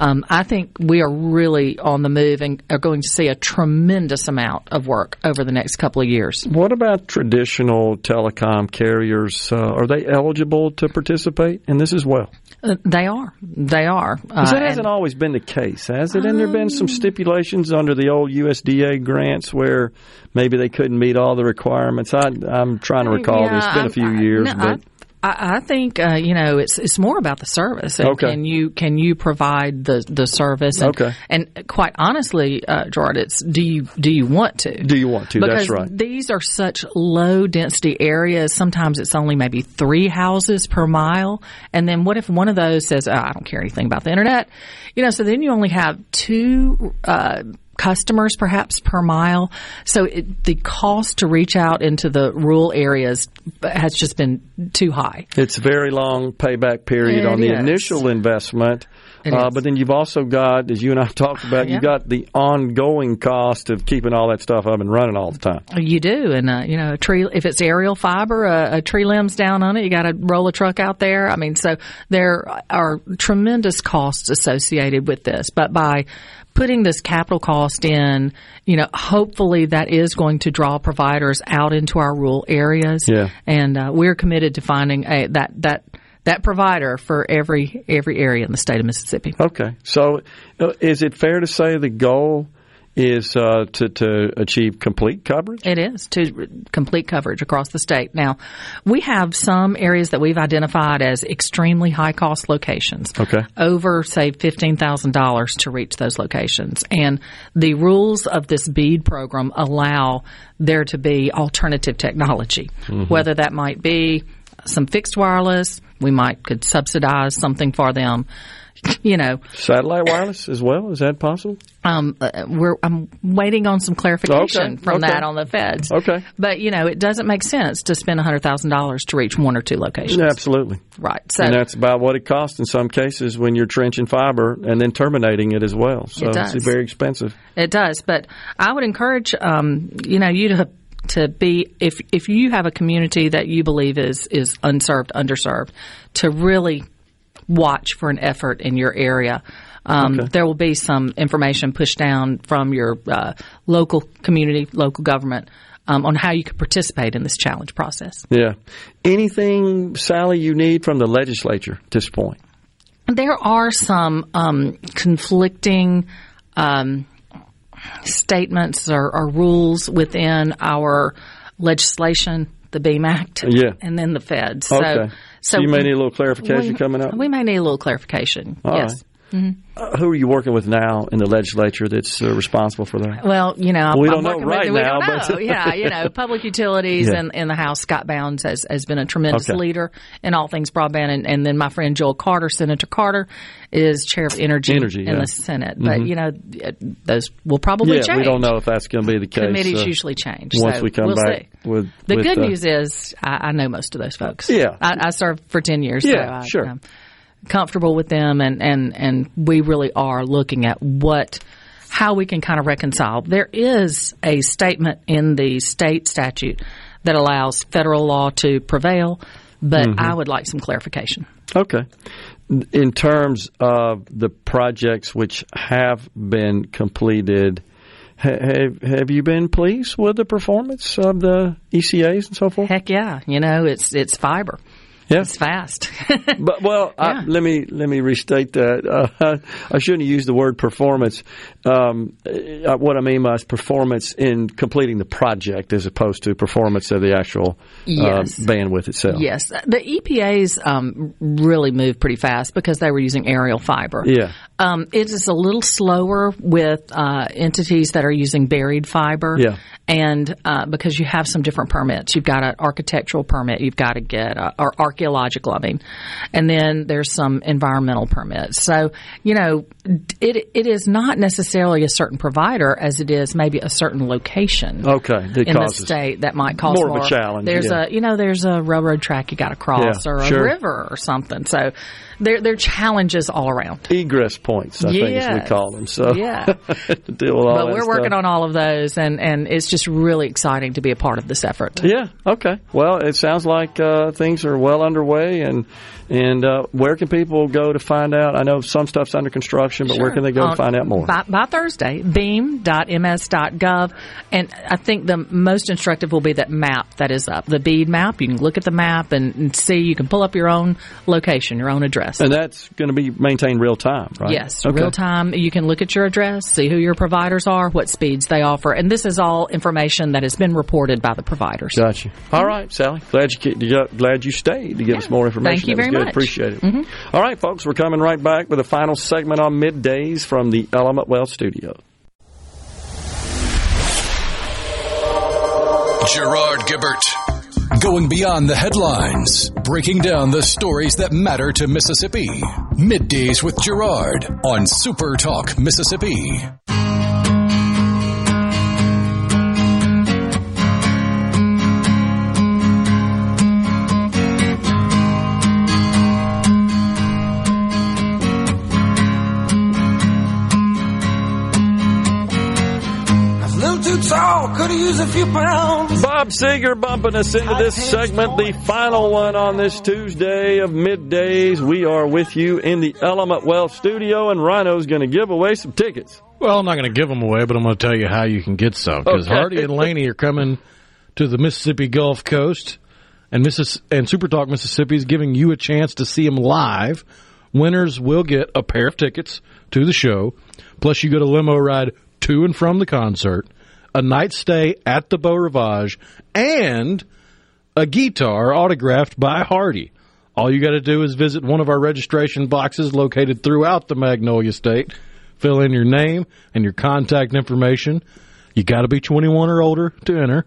um, I think we are really on the move and are going to see a tremendous amount of work over the next couple of years. What about traditional telecom carriers? Uh, are they eligible to participate in this as well? Uh, they are. They are. 'Cause that Uh, hasn't always been the case, has it? And there have been some stipulations under the old USDA grants where maybe they couldn't meet all the requirements. I, I'm trying to recall. Yeah, it's been a few I- years, no, but I, I think uh, you know it's it's more about the service. And Okay. Can you can you provide the the service? And, Okay. And quite honestly, uh, Gerard, it's do you do you want to? do you want to? Because That's right. these are such low density areas. Sometimes it's only maybe three houses per mile. And then what if one of those says, oh, I don't care anything about the internet? You know, so then you only have two, uh, customers perhaps per mile. So it, the cost to reach out into the rural areas has just been too high. It's a very long payback period It on the is. initial investment. Uh, but then you've also got, as you and I talked about, Yeah. you've got the ongoing cost of keeping all that stuff up and running all the time. You do, and uh, you know, a tree. If it's aerial fiber, a, a tree limb's down on it. You got to roll a truck out there. I mean, so there are tremendous costs associated with this. But by putting this capital cost in, you know, hopefully that is going to draw providers out into our rural areas. Yeah. and uh, we're committed to finding a that that that provider for every every area in the state of Mississippi. Okay. So uh, is it fair to say the goal is uh, to, to achieve complete coverage? It is to complete coverage across the state. Now, we have some areas that we've identified as extremely high cost locations. Okay. Over, say, $15,000 to reach those locations. And the rules of this BEAD program allow there to be alternative technology, Mhm. whether that might be some fixed wireless, we might could subsidize something for them. You know, Satellite wireless as well? Is that possible? um, uh, we're I'm waiting on some clarification Okay, from okay. that on the feds. Okay. But you know, it doesn't make sense to spend hundred thousand dollars to reach one or two locations. Yeah, absolutely. Right. So and that's about what it costs in some cases when you're trenching fiber and then terminating it as well. So It does. it's very expensive. it does. But I would encourage um, you know you to to be if if you have a community that you believe is is unserved, underserved, to really watch for an effort in your area. Um, Okay. There will be some information pushed down from your uh, local community, local government. Um, on how you could participate in this challenge process. Yeah. Anything, Sally, you need from the legislature at this point? There are some um, conflicting um, statements or, or rules within our legislation, the BEAM Act, Yeah. and then the Fed. So, okay. So, you may need a little clarification we, coming up. We may need a little clarification. All yes. right. Mhm. Uh, who are you working with now in the legislature that's uh, responsible for that? Well, you know, We I'm don't know working right with, we now, don't know. but- yeah, you know, public utilities Yeah. and in the House, Scott Bounds has, has been a tremendous Okay. leader in all things broadband, and, and then my friend Joel Carter, Senator Carter, is chair of energy, Energy, in yeah. the Senate. But Mhm. you know, those will probably yeah, change. we don't know if that's going to be the case. Committees uh, usually change. once so we come we'll back see. with The with, good uh, news is I, I know most of those folks. Yeah. I, I served for ten years. Yeah, so I, sure. I'm comfortable with them, and and and we really are looking at what how we can kind of reconcile. There is a statement in the state statute that allows federal law to prevail, but Mhm. I would like some clarification. Okay. In terms of the projects which have been completed, have have you been pleased with the performance of the ECAs and so forth? Heck yeah, you know it's it's fiber. Yeah. It's fast. but well, I, let me let me restate that. Uh, I shouldn't use the word performance. Um, uh, what I mean by is performance in completing the project, as opposed to performance of the actual Yes. uh, bandwidth itself. Yes, the EPA's um, really moved pretty fast because they were using aerial fiber. Yeah. Um, it is a little slower with uh, entities that are using buried fiber. Yeah. And uh, because you have some different permits, you've got an architectural permit, you've got to get, uh, or archaeological, I mean, and then there's some environmental permits. So, you know, it it is not necessarily a certain provider as it is maybe a certain location Okay. That in the state that might cause more more, of a challenge, There's yeah. a you know there's a railroad track you got to cross Yeah, or a sure. river or something. So there there are challenges all around. egress points. I think is we call them. So Yeah. to deal with all but we're working on all of those, and and it's just really exciting to be a part of this effort. Yeah. Okay. Well, it sounds like uh, things are well underway, and and uh, where can people go to find out? I know some stuff's under construction, but where can they go to find out more? By, by Thursday, beam.ms.gov. And I think the most instructive will be that map that is up, the bead map. You can look at the map and, and see, you can pull up your own location, your own address. And that's going to be maintained real time, right? Yes, Okay. real time. You can look at your address, see who your providers are, what speeds they offer, and this is all information that has been reported by the providers. Gotcha. All right, Sally. Glad you ke- you got- glad you stayed to give us more information. Thank you very good. much. Appreciate it. Mhm. All right, folks. We're coming right back with a final segment on middays from the Element Wealth Studio. Gerard Gibert. Going beyond the headlines, breaking down the stories that matter to Mississippi. Middays with Gerard on Super Talk Mississippi. Too tall, could have used a few pounds. Bob Seger bumping us into this segment, the final one on this Tuesday of middays. We are with you in the Element Wealth studio, and Rhino's going to give away some tickets. Well, I'm not going to give them away, but I'm going to tell you how you can get some because Okay. Hardy and Lainey are coming to the Mississippi Gulf Coast, and Missis- and Super Talk Mississippi is giving you a chance to see them live. Winners will get a pair of tickets to the show, plus you get a limo ride to and from the concert, a night stay at the Beau Rivage, and a guitar autographed by Hardy. All you got to do is visit one of our registration boxes located throughout the Magnolia State. Fill in your name and your contact information. You got to be 21 or older to enter.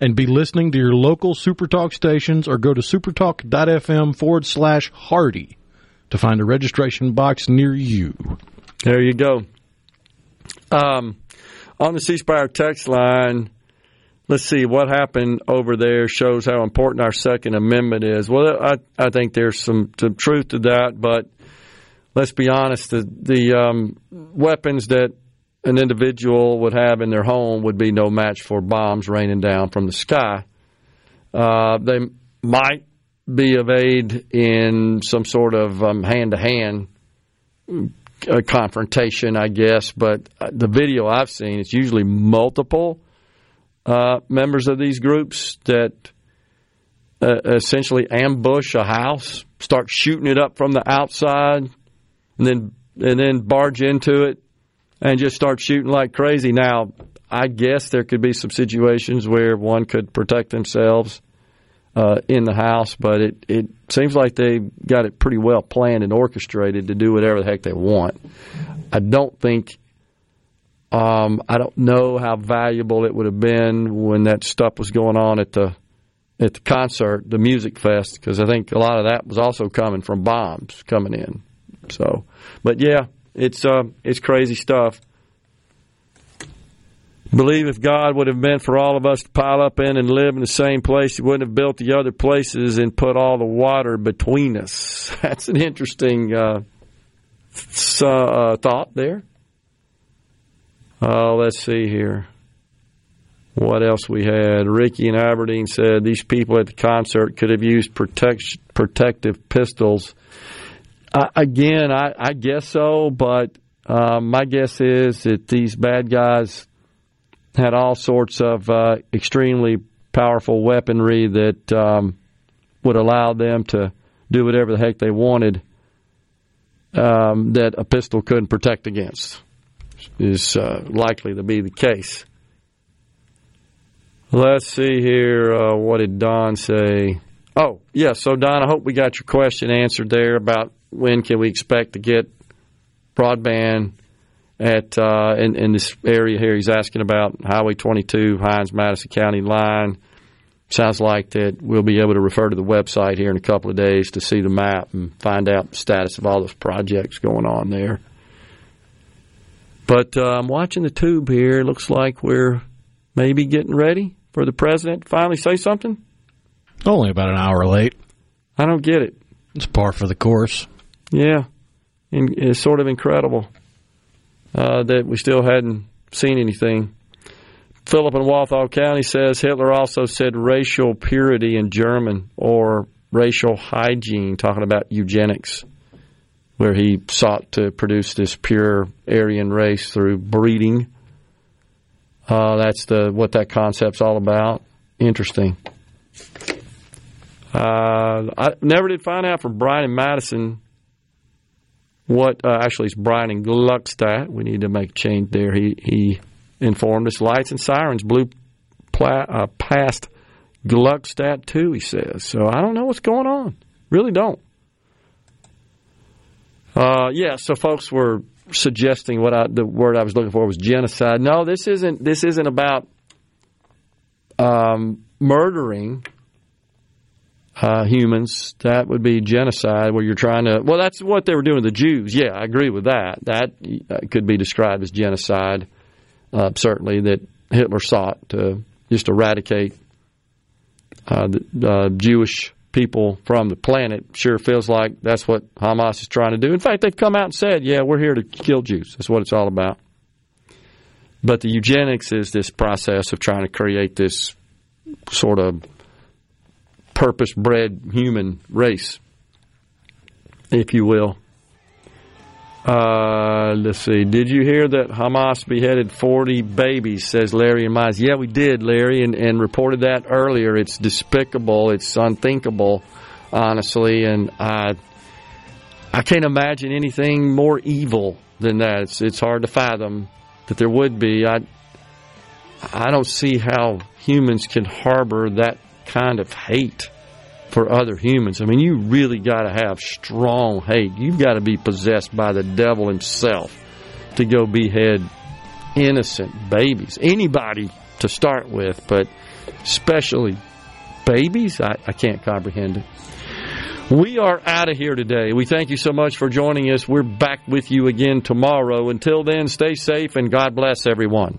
And be listening to your local Supertalk stations or go to supertalk.fm forward slash Hardy to find a registration box near you. There you go. Um, on the C Spire text line, let's see what happened over there shows how important our Second Amendment is. Well, I, I think there's some, some truth to that, but let's be honest, the, the um, weapons that an individual would have in their home would be no match for bombs raining down from the sky. Uh, they might be of aid in some sort of hand to hand confrontation, I guess. But uh, the video I've seen, it's usually multiple uh, members of these groups that uh, essentially ambush a house, start shooting it up from the outside, and then and then barge into it and just start shooting like crazy. Now, I guess there could be some situations where one could protect themselves uh, in the house, but it, it seems like they got it pretty well planned and orchestrated to do whatever the heck they want. I don't think, um, I don't know how valuable it would have been when that stuff was going on at the at the concert, the music fest, because I think a lot of that was also coming from bombs coming in. So, but yeah, it's uh, it's crazy stuff. Believe if God would have meant for all of us to pile up in and live in the same place, He wouldn't have built the other places and put all the water between us. That's an interesting uh, uh, thought there. Uh, let's see here. What else we had? Ricky in Aberdeen said these people at the concert could have used protect, protective pistols. Uh, again, I, I guess so, but um, my guess is that these bad guys had all sorts of uh, extremely powerful weaponry that um, would allow them to do whatever the heck they wanted um, that a pistol couldn't protect against is uh, likely to be the case. Let's see here. Uh, what did Don say? Oh, yeah. So, Don, I hope we got your question answered there about when can we expect to get broadband at uh, in, in this area here. He's asking about Highway 22, Hinds Madison County line. Sounds like that we'll be able to refer to the website here in a couple of days to see the map and find out the status of all those projects going on there. But uh, I'm watching the tube here. It Looks like we're maybe getting ready for the president to finally say something. Only about an hour late. I don't get it. It's par for the course. Yeah, and it's sort of incredible uh, that we still hadn't seen anything. Philip in Walthall County says Hitler also said racial purity in German or racial hygiene, talking about eugenics, where he sought to produce this pure Aryan race through breeding. Uh, that's the what that concept's all about. Interesting. Uh, I never did find out from Brian and Madison what uh, actually it's Brian and Gluckstadt. We need to make change there. He he informed us lights and sirens blew pla- uh, past Gluckstadt too. He says so. I don't know what's going on. Really don't. Uh, yeah. So folks were suggesting what I, the word I was looking for was genocide. No, this isn't. This isn't about um, murdering uh, humans. That would be genocide, where you're trying to. Well, that's what they were doing to the Jews. Yeah, I agree with that. That uh, could be described as genocide. Uh, certainly, that Hitler sought to just eradicate uh, the Jewish people from the planet. Sure feels like that's what Hamas is trying to do. In fact, they've come out and said, "Yeah, we're here to kill Jews. That's what it's all about." But the eugenics is this process of trying to create this sort of purpose bred human race, if you will. Uh, let's see. Did you hear that Hamas beheaded 40 babies, says Larry and Mize? Yeah, we did, Larry, and, and reported that earlier. It's despicable. It's unthinkable, honestly. And I, I can't imagine anything more evil than that. It's, it's hard to fathom that there would be. I, I don't see how humans can harbor that kind of hate for other humans. I mean, you really got to have strong hate. You've got to be possessed by the devil himself to go behead innocent babies. Anybody to start with, but especially babies, I, I can't comprehend it. We are out of here today. We thank you so much for joining us. We're back with you again tomorrow. Until then, stay safe and God bless everyone.